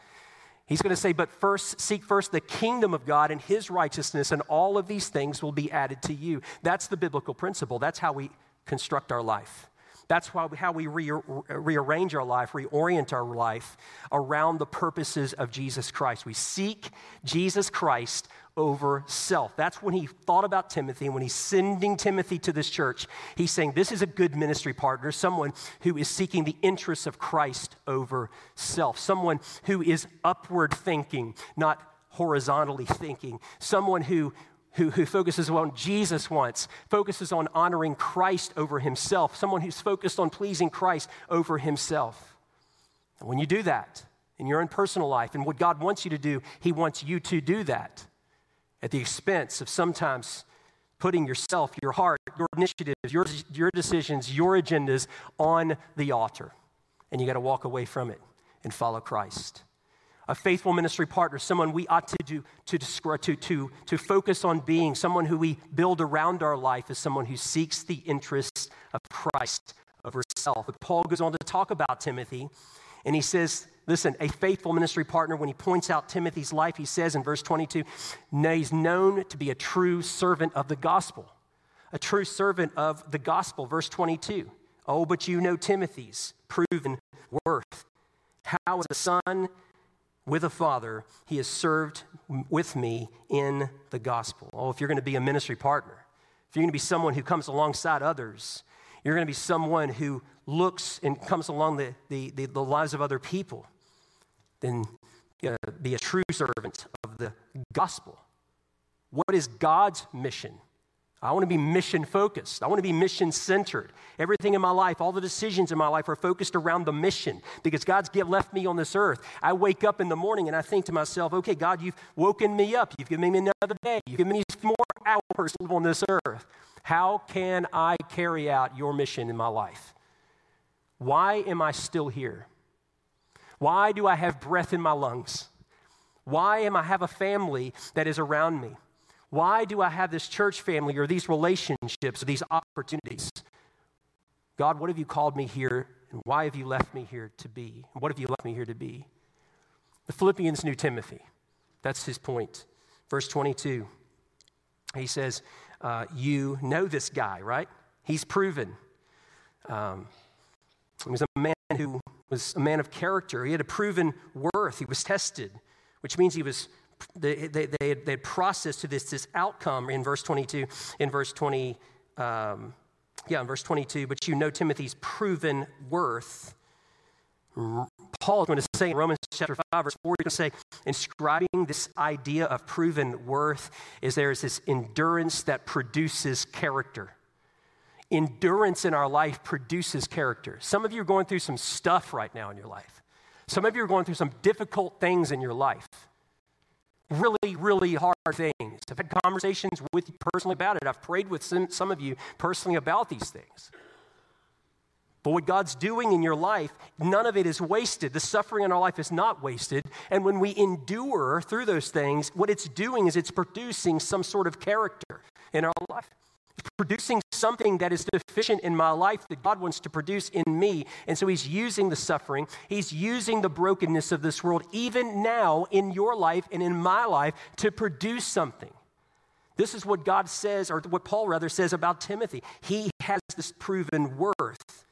He's going to say, But first, seek first the kingdom of God and his righteousness, and all of these things will be added to you. That's the biblical principle. That's how we construct our life. That's why, how we re- rearrange our life, reorient our life around the purposes of Jesus Christ. We seek Jesus Christ over self. That's when he thought about Timothy. and When he's sending Timothy to this church, he's saying, This is a good ministry partner, someone who is seeking the interests of Christ over self, someone who is upward thinking, not horizontally thinking, someone who who, who focuses on Jesus wants, focuses on honoring Christ over himself, someone who's focused on pleasing Christ over himself. And when you do that in your own personal life and what God wants you to do, He wants you to do that at the expense of sometimes putting yourself, your heart, your initiatives, your, your decisions, your agendas on the altar. And you got to walk away from it and follow Christ. A faithful ministry partner, someone we ought to do to, to, to, to focus on being, someone who we build around our life is someone who seeks the interests of Christ over self. But Paul goes on to talk about Timothy, and he says, listen, a faithful ministry partner, when he points out Timothy's life, he says in verse 22, nay, he's known to be a true servant of the gospel. A true servant of the gospel, verse 22. Oh, but you know Timothy's proven worth. How, as a son with a father, he has served with me in the gospel. Oh, if you're going to be a ministry partner, if you're going to be someone who comes alongside others, you're going to be someone who looks and comes along the, the, the, the lives of other people, then uh, be a true servant of the gospel. What is God's mission? I want to be mission focused. I want to be mission centered. Everything in my life, all the decisions in my life are focused around the mission because God's left me on this earth. I wake up in the morning and I think to myself, okay, God, you've woken me up. You've given me another day. You've given me more hours to live on this earth. How can I carry out your mission in my life? Why am I still here? Why do I have breath in my lungs? Why am I have a family that is around me? Why do I have this church family or these relationships or these opportunities? God, what have you called me here? And why have you left me here to be? And what have you left me here to be? The Philippians knew Timothy. That's his point. Verse 22, he says, uh, You know this guy, right? He's proven. Um, he was a man who was a man of character. He had a proven worth. He was tested, which means he was they, they, they, had, they had processed to this, this outcome in verse 22, in verse 20, um, yeah, in verse 22, but you know Timothy's proven worth. Paul is going to say in Romans chapter 5, verse 4, he's going to say, inscribing this idea of proven worth is there is this endurance that produces character. Endurance in our life produces character. Some of you are going through some stuff right now in your life. Some of you are going through some difficult things in your life really, really hard things. I've had conversations with you personally about it. I've prayed with some, some of you personally about these things. But what God's doing in your life, none of it is wasted. The suffering in our life is not wasted. And when we endure through those things, what it's doing is it's producing some sort of character in our life producing something that is deficient in my life that God wants to produce in me. And so he's using the suffering, he's using the brokenness of this world, even now in your life and in my life, to produce something. This is what God says, or what Paul rather says about Timothy. He has this proven worth.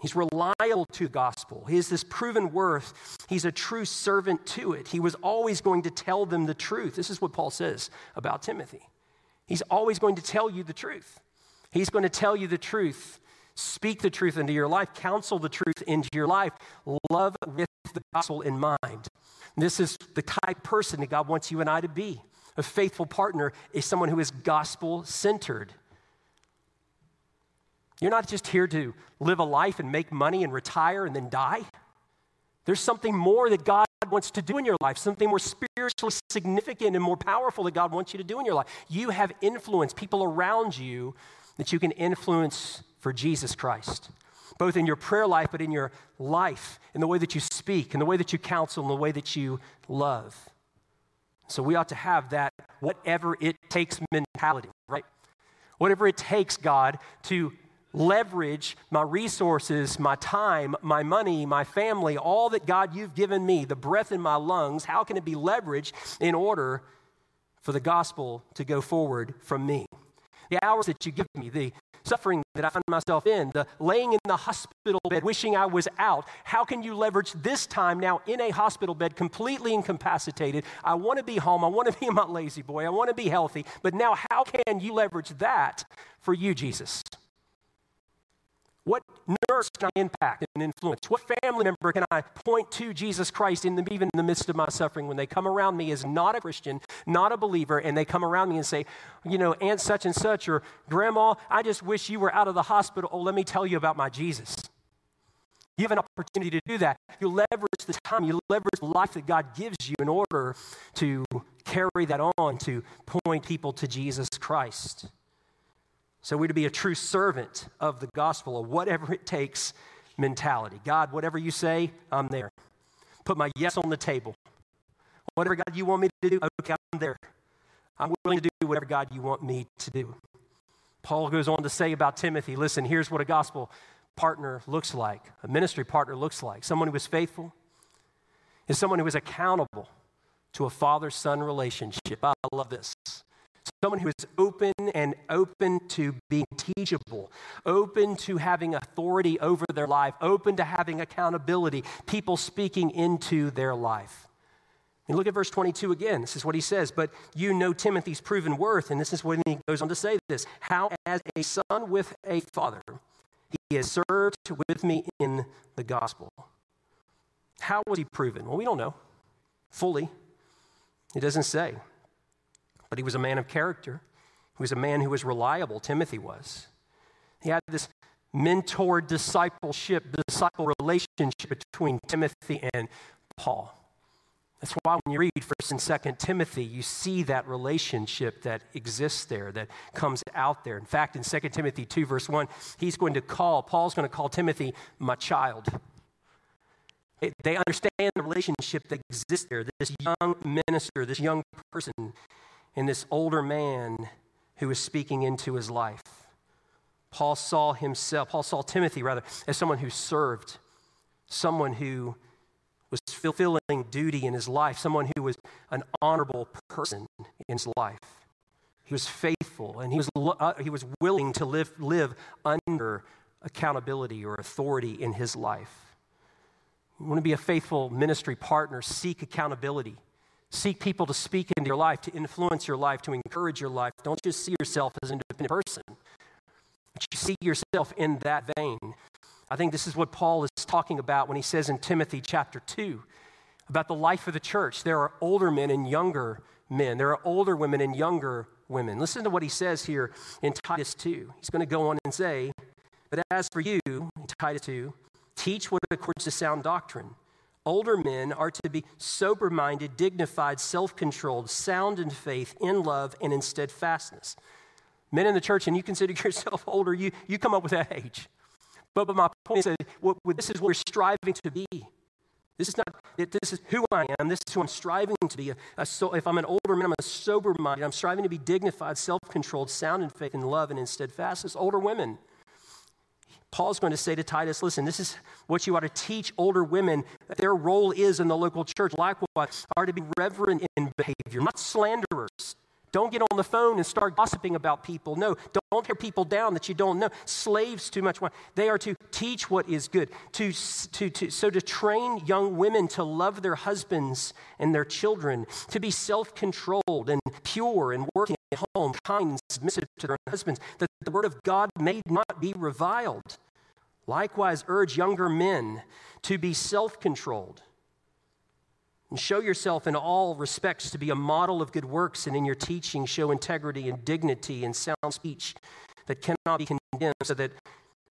He's reliable to the gospel. He has this proven worth. He's a true servant to it. He was always going to tell them the truth. This is what Paul says about Timothy. He's always going to tell you the truth. He's going to tell you the truth. Speak the truth into your life, counsel the truth into your life, love with the gospel in mind. This is the type of person that God wants you and I to be. A faithful partner is someone who is gospel centered. You're not just here to live a life and make money and retire and then die. There's something more that God wants to do in your life, something more spiritually significant and more powerful that God wants you to do in your life. You have influence, people around you that you can influence for Jesus Christ, both in your prayer life, but in your life, in the way that you speak, in the way that you counsel, in the way that you love. So we ought to have that whatever it takes mentality, right? Whatever it takes, God, to leverage my resources, my time, my money, my family, all that God you've given me, the breath in my lungs, how can it be leveraged in order for the gospel to go forward from me? The hours that you give me, the suffering that I find myself in, the laying in the hospital bed wishing I was out, how can you leverage this time now in a hospital bed completely incapacitated? I want to be home. I want to be my La-Z-Boy. I want to be healthy. But now, how can you leverage that for you, Jesus? Nurse can I impact and influence? What family member can I point to Jesus Christ in the, even in the midst of my suffering when they come around me as not a Christian, not a believer, and they come around me and say, you know, Aunt such and such, or Grandma, I just wish you were out of the hospital. Oh, let me tell you about my Jesus. You have an opportunity to do that. You leverage the time, you leverage the life that God gives you in order to carry that on, to point people to Jesus Christ. So we're to be a true servant of the gospel, of whatever it takes mentality. God, whatever you say, I'm there. put my yes on the table. Whatever God you want me to do, okay, I'm there. I'm willing to do whatever God you want me to do. Paul goes on to say about Timothy listen, here's what a gospel partner looks like, a ministry partner looks like. Someone who is faithful is someone who is accountable to a father son relationship. I love this. Someone who is open and open to being teachable, open to having authority over their life, open to having accountability, people speaking into their life. And look at verse 22 again. This is what he says. But you know Timothy's proven worth. And this is when he goes on to say this How, as a son with a father, he has served with me in the gospel. How was he proven? Well, we don't know fully. It doesn't say. But he was a man of character. He was a man who was reliable. Timothy was. He had this mentor discipleship, disciple relationship between Timothy and Paul. That's why when you read 1st and 2nd Timothy, you see that relationship that exists there, that comes out there. In fact, in 2 Timothy 2, verse 1, he's going to call, Paul's going to call Timothy my child. They understand the relationship that exists there. This young minister, this young person, and this older man who was speaking into his life. Paul saw himself, Paul saw Timothy rather, as someone who served, someone who was fulfilling duty in his life, someone who was an honorable person in his life. He was faithful and he was, uh, he was willing to live, live under accountability or authority in his life. You want to be a faithful ministry partner, seek accountability. Seek people to speak into your life, to influence your life, to encourage your life. Don't just see yourself as an independent person, but you see yourself in that vein. I think this is what Paul is talking about when he says in Timothy chapter 2 about the life of the church. There are older men and younger men, there are older women and younger women. Listen to what he says here in Titus 2. He's going to go on and say, But as for you, Titus 2, teach what accords to sound doctrine. Older men are to be sober minded, dignified, self controlled, sound in faith, in love, and in steadfastness. Men in the church, and you consider yourself older, you, you come up with that age. But, but my point is that what, this is what we're striving to be. This is not, this is who I am. This is who I'm striving to be. A, a uh, so, if I'm an older man, I'm a sober minded. I'm striving to be dignified, self controlled, sound in faith, in love, and in steadfastness. Older women. Paul's going to say to Titus, listen, this is what you ought to teach older women that their role is in the local church. Likewise, are to be reverent in behavior, not slanderers, don't get on the phone and start gossiping about people. No, don't tear people down that you don't know. Slaves too much. They are to teach what is good. To, to, to, so to train young women to love their husbands and their children, to be self-controlled and pure and working at home, kind and submissive to their husbands, that the word of God may not be reviled. Likewise, urge younger men to be self-controlled and show yourself in all respects to be a model of good works, and in your teaching, show integrity and dignity and sound speech that cannot be condemned, so that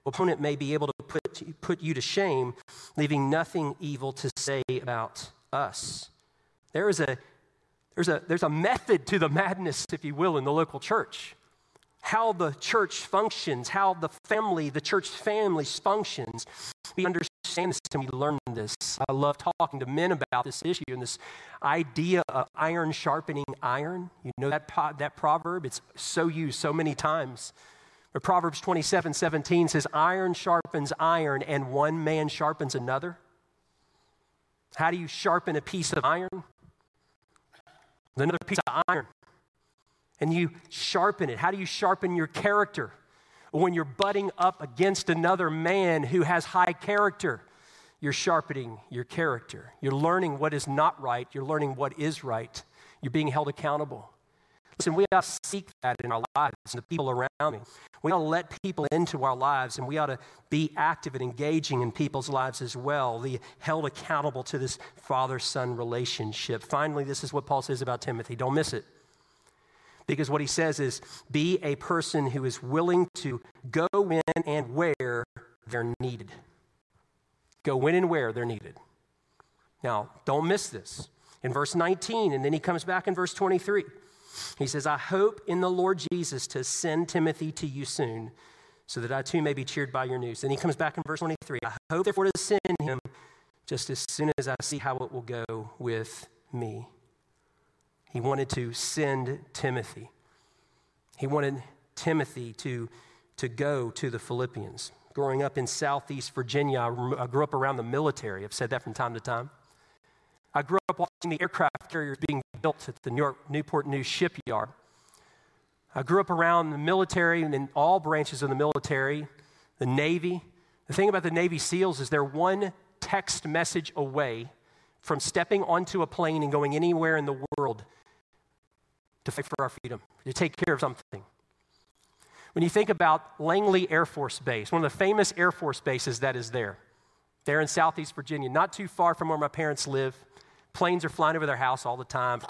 opponent may be able to put, put you to shame, leaving nothing evil to say about us. There is a, there's, a, there's a method to the madness, if you will, in the local church. How the church functions, how the family, the church families functions. We understand and we learn this. I love talking to men about this issue and this idea of iron sharpening iron. You know that, that proverb? It's so used so many times. But Proverbs 27 17 says, Iron sharpens iron, and one man sharpens another. How do you sharpen a piece of iron? Another piece of iron. And you sharpen it. How do you sharpen your character? When you're butting up against another man who has high character, you're sharpening your character. You're learning what is not right. You're learning what is right. You're being held accountable. Listen, we ought to seek that in our lives and the people around me. We ought to let people into our lives and we ought to be active and engaging in people's lives as well, the held accountable to this father son relationship. Finally, this is what Paul says about Timothy. Don't miss it. Because what he says is be a person who is willing to go in and where they're needed. Go in and where they're needed. Now, don't miss this. In verse 19, and then he comes back in verse 23. He says, I hope in the Lord Jesus to send Timothy to you soon, so that I too may be cheered by your news. Then he comes back in verse 23. I hope therefore to send him just as soon as I see how it will go with me. He wanted to send Timothy. He wanted Timothy to, to go to the Philippians. Growing up in southeast Virginia, I grew up around the military. I've said that from time to time. I grew up watching the aircraft carriers being built at the New York, Newport News shipyard. I grew up around the military and in all branches of the military, the Navy. The thing about the Navy SEALs is they're one text message away from stepping onto a plane and going anywhere in the world to fight for our freedom, to take care of something. When you think about Langley Air Force Base, one of the famous Air Force bases that is there, there in Southeast Virginia, not too far from where my parents live. Planes are flying over their house all the time.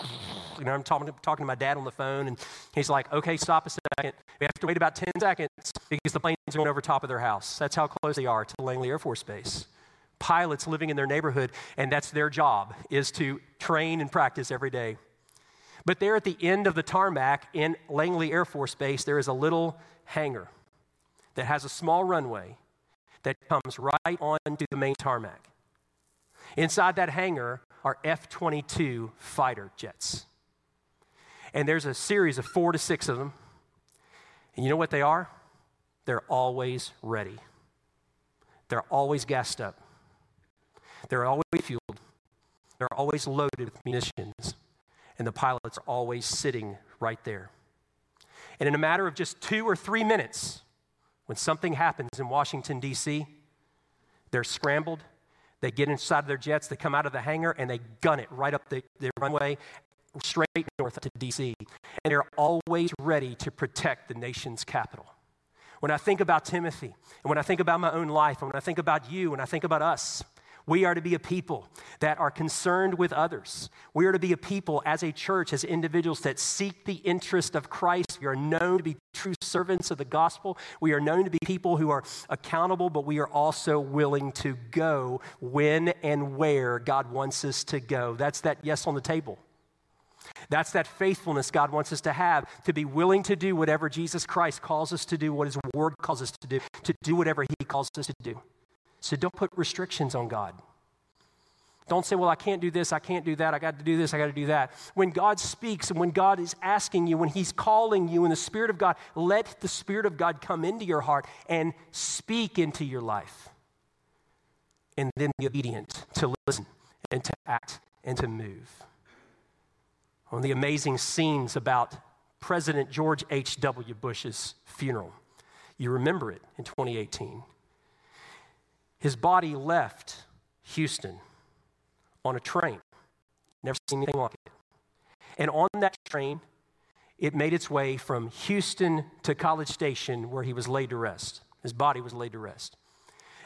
You know, I'm talking to, talking to my dad on the phone, and he's like, okay, stop a second. We have to wait about 10 seconds because the planes are going over top of their house. That's how close they are to Langley Air Force Base. Pilots living in their neighborhood, and that's their job, is to train and practice every day. But there at the end of the tarmac in Langley Air Force Base, there is a little hangar that has a small runway that comes right onto the main tarmac. Inside that hangar are F 22 fighter jets. And there's a series of four to six of them. And you know what they are? They're always ready, they're always gassed up, they're always fueled, they're always loaded with munitions and the pilots always sitting right there. And in a matter of just two or three minutes, when something happens in Washington, D.C., they're scrambled, they get inside of their jets, they come out of the hangar, and they gun it right up the, the runway straight north to D.C. And they're always ready to protect the nation's capital. When I think about Timothy, and when I think about my own life, and when I think about you, and I think about us, we are to be a people that are concerned with others. We are to be a people as a church, as individuals that seek the interest of Christ. We are known to be true servants of the gospel. We are known to be people who are accountable, but we are also willing to go when and where God wants us to go. That's that yes on the table. That's that faithfulness God wants us to have, to be willing to do whatever Jesus Christ calls us to do, what His Word calls us to do, to do whatever He calls us to do. So don't put restrictions on God. Don't say, well, I can't do this, I can't do that, I got to do this, I got to do that. When God speaks and when God is asking you, when He's calling you in the Spirit of God, let the Spirit of God come into your heart and speak into your life. And then be obedient to listen and to act and to move. Of the amazing scenes about President George H.W. Bush's funeral, you remember it in 2018. His body left Houston on a train. Never seen anything like it. And on that train, it made its way from Houston to College Station where he was laid to rest. His body was laid to rest.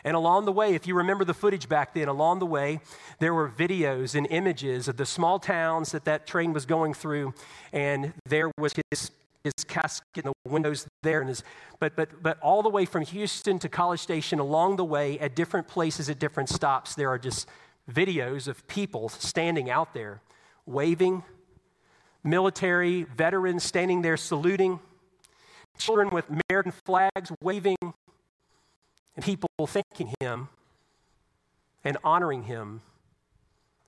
And along the way, if you remember the footage back then, along the way, there were videos and images of the small towns that that train was going through. And there was his his casket in the windows there. And his, but, but, but all the way from Houston to College Station, along the way, at different places, at different stops, there are just videos of people standing out there waving, military veterans standing there saluting, children with American flags waving, and people thanking him and honoring him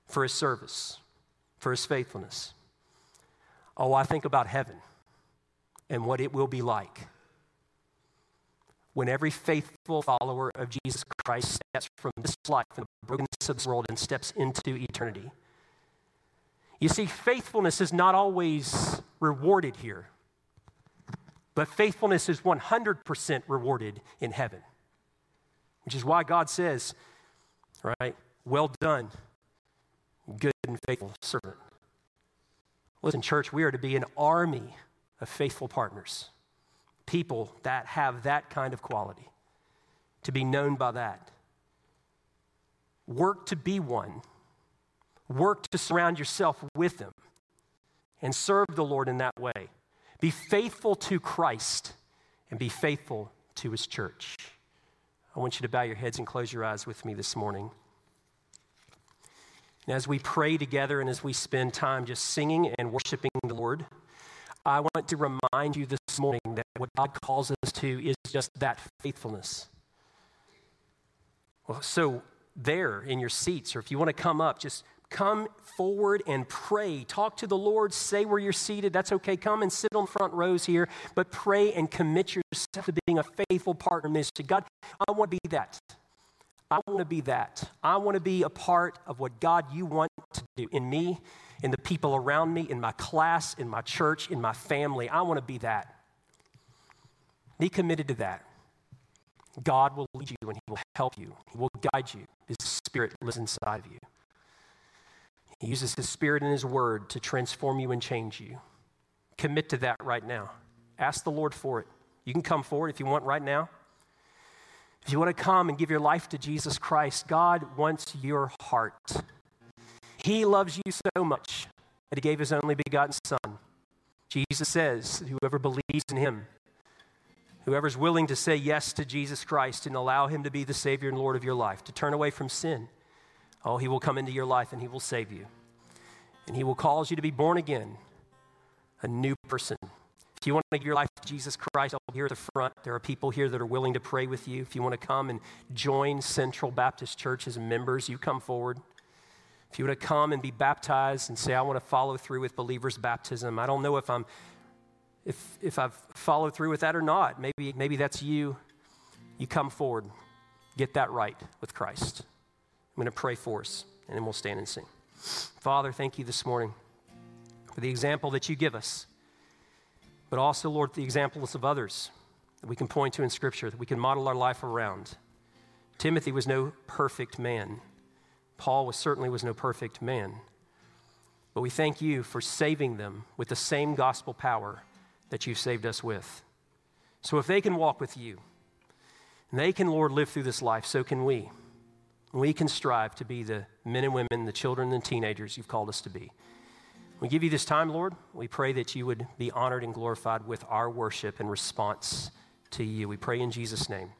for his service, for his faithfulness. Oh, I think about heaven and what it will be like when every faithful follower of Jesus Christ steps from this life and the brokenness of this world and steps into eternity. You see, faithfulness is not always rewarded here, but faithfulness is 100% rewarded in heaven, which is why God says, right, well done, good and faithful servant. Listen, church, we are to be an army of faithful partners, people that have that kind of quality, to be known by that. Work to be one, work to surround yourself with them, and serve the Lord in that way. Be faithful to Christ and be faithful to his church. I want you to bow your heads and close your eyes with me this morning. And as we pray together and as we spend time just singing and worshiping the Lord, I want to remind you this morning that what God calls us to is just that faithfulness. Well, so there in your seats, or if you want to come up, just come forward and pray. Talk to the Lord. Say where you're seated. That's okay. Come and sit on front rows here, but pray and commit yourself to being a faithful partner in ministry. God, I want to be that. I want to be that. I want to be a part of what God you want to do in me, in the people around me, in my class, in my church, in my family. I want to be that. Be committed to that. God will lead you and He will help you. He will guide you. His Spirit lives inside of you. He uses His Spirit and His Word to transform you and change you. Commit to that right now. Ask the Lord for it. You can come forward if you want right now. If you want to come and give your life to Jesus Christ, God wants your heart. He loves you so much that He gave His only begotten Son. Jesus says, Whoever believes in Him, whoever's willing to say yes to Jesus Christ and allow Him to be the Savior and Lord of your life, to turn away from sin, oh, He will come into your life and He will save you. And He will cause you to be born again, a new person. If you want to give your life to Jesus Christ, I'll be here at the front. There are people here that are willing to pray with you. If you want to come and join Central Baptist Church as members, you come forward. If you want to come and be baptized and say, I want to follow through with believers' baptism, I don't know if I'm if if I've followed through with that or not. Maybe maybe that's you. You come forward. Get that right with Christ. I'm going to pray for us, and then we'll stand and sing. Father, thank you this morning for the example that you give us but also, Lord, the examples of others that we can point to in Scripture, that we can model our life around. Timothy was no perfect man. Paul was, certainly was no perfect man. But we thank you for saving them with the same gospel power that you've saved us with. So if they can walk with you, they can, Lord, live through this life, so can we. We can strive to be the men and women, the children and teenagers you've called us to be. We give you this time, Lord. We pray that you would be honored and glorified with our worship and response to you. We pray in Jesus' name.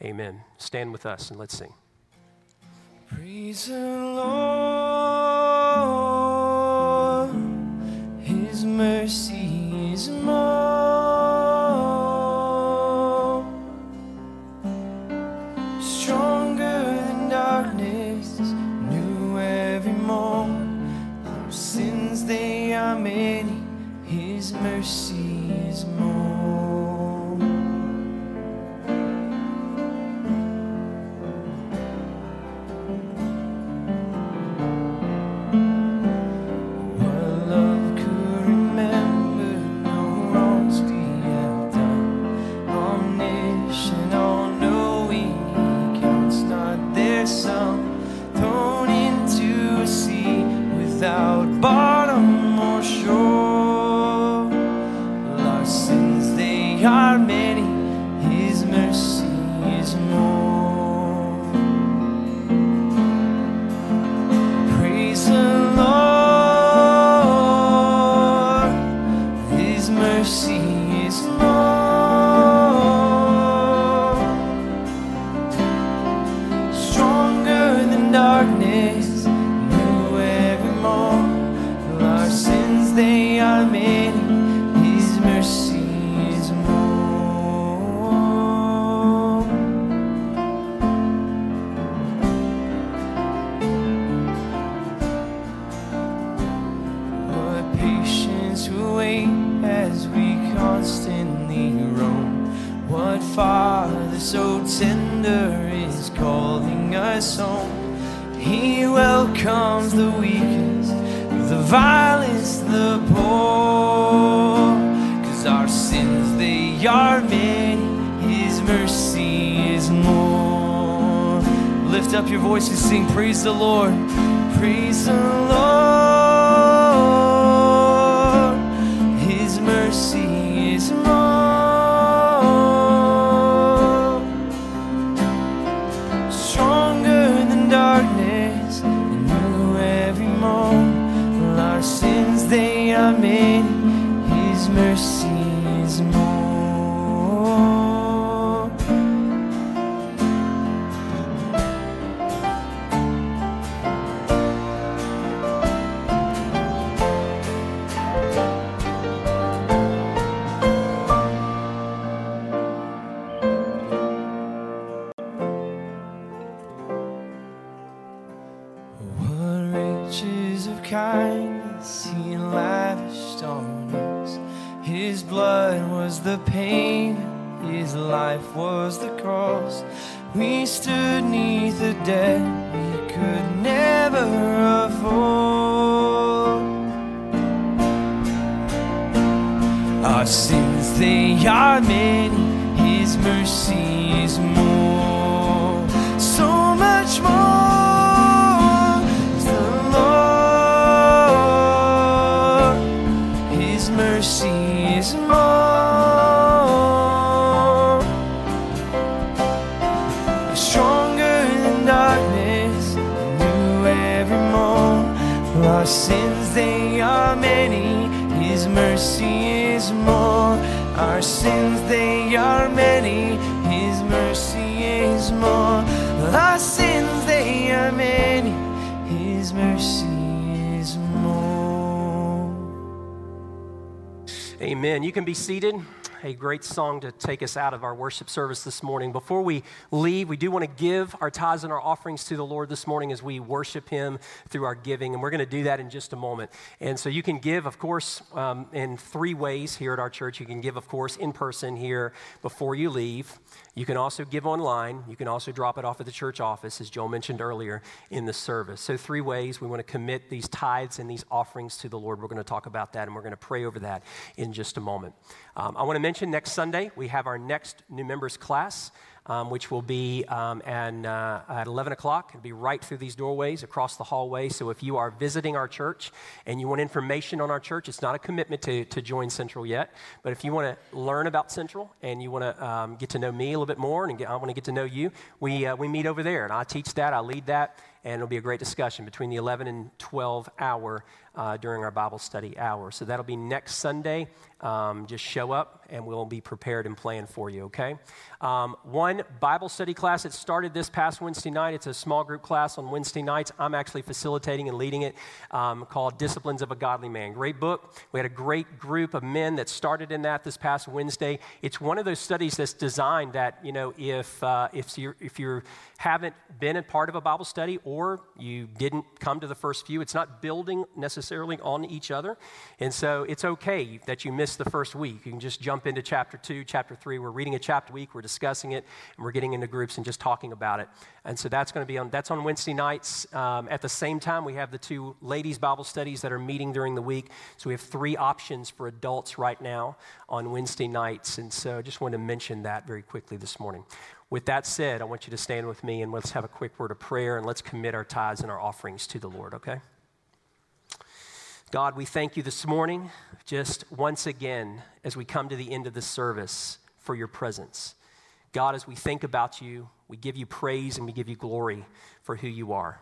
Amen. Stand with us and let's sing. Praise the Lord, His mercy is more. Up your voice and sing, Praise the Lord, praise the Lord. Can be seated. A great song to take us out of our worship service this morning. Before we leave, we do want to give our tithes and our offerings to the Lord this morning as we worship Him through our giving, and we're going to do that in just a moment. And so you can give, of course, um, in three ways here at our church. You can give, of course, in person here before you leave. You can also give online. You can also drop it off at the church office, as Joel mentioned earlier in the service. So, three ways we want to commit these tithes and these offerings to the Lord. We're going to talk about that and we're going to pray over that in just a moment. Um, I want to mention next Sunday, we have our next new members class. Um, which will be um, and, uh, at 11 o'clock. It'll be right through these doorways across the hallway. So if you are visiting our church and you want information on our church, it's not a commitment to, to join Central yet. But if you want to learn about Central and you want to um, get to know me a little bit more and get, I want to get to know you, we, uh, we meet over there. And I teach that, I lead that, and it'll be a great discussion between the 11 and 12 hour uh, during our Bible study hour. So that'll be next Sunday. Um, just show up and we'll be prepared and planned for you, okay? Um, one Bible study class that started this past Wednesday night. It's a small group class on Wednesday nights. I'm actually facilitating and leading it um, called Disciplines of a Godly Man. Great book. We had a great group of men that started in that this past Wednesday. It's one of those studies that's designed that, you know, if, uh, if, you if you haven't been a part of a Bible study or you didn't come to the first few, it's not building necessarily on each other. And so it's okay that you miss the first week. You can just jump into chapter two, chapter three. We're reading a chapter week, we're discussing it, and we're getting into groups and just talking about it. And so that's going to be on that's on Wednesday nights. Um, at the same time, we have the two ladies' Bible studies that are meeting during the week. So we have three options for adults right now on Wednesday nights. And so I just wanted to mention that very quickly this morning. With that said, I want you to stand with me and let's have a quick word of prayer and let's commit our tithes and our offerings to the Lord, okay? God, we thank you this morning, just once again, as we come to the end of this service, for your presence. God, as we think about you, we give you praise and we give you glory for who you are.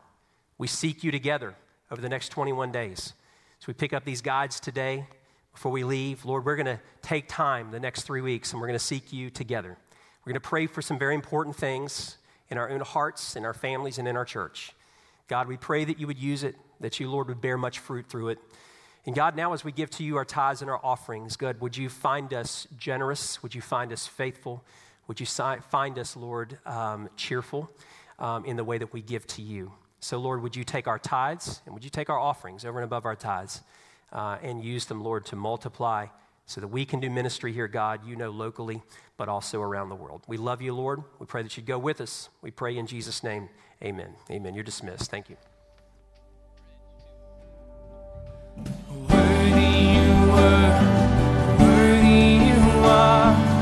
We seek you together over the next 21 days. So we pick up these guides today before we leave. Lord, we're going to take time the next three weeks and we're going to seek you together. We're going to pray for some very important things in our own hearts, in our families, and in our church. God, we pray that you would use it, that you, Lord, would bear much fruit through it. And God, now as we give to you our tithes and our offerings, God, would you find us generous? Would you find us faithful? Would you find us, Lord, um, cheerful um, in the way that we give to you? So, Lord, would you take our tithes and would you take our offerings over and above our tithes uh, and use them, Lord, to multiply so that we can do ministry here, God, you know, locally, but also around the world. We love you, Lord. We pray that you'd go with us. We pray in Jesus' name. Amen. Amen. You're dismissed. Thank you. were, worthy you are.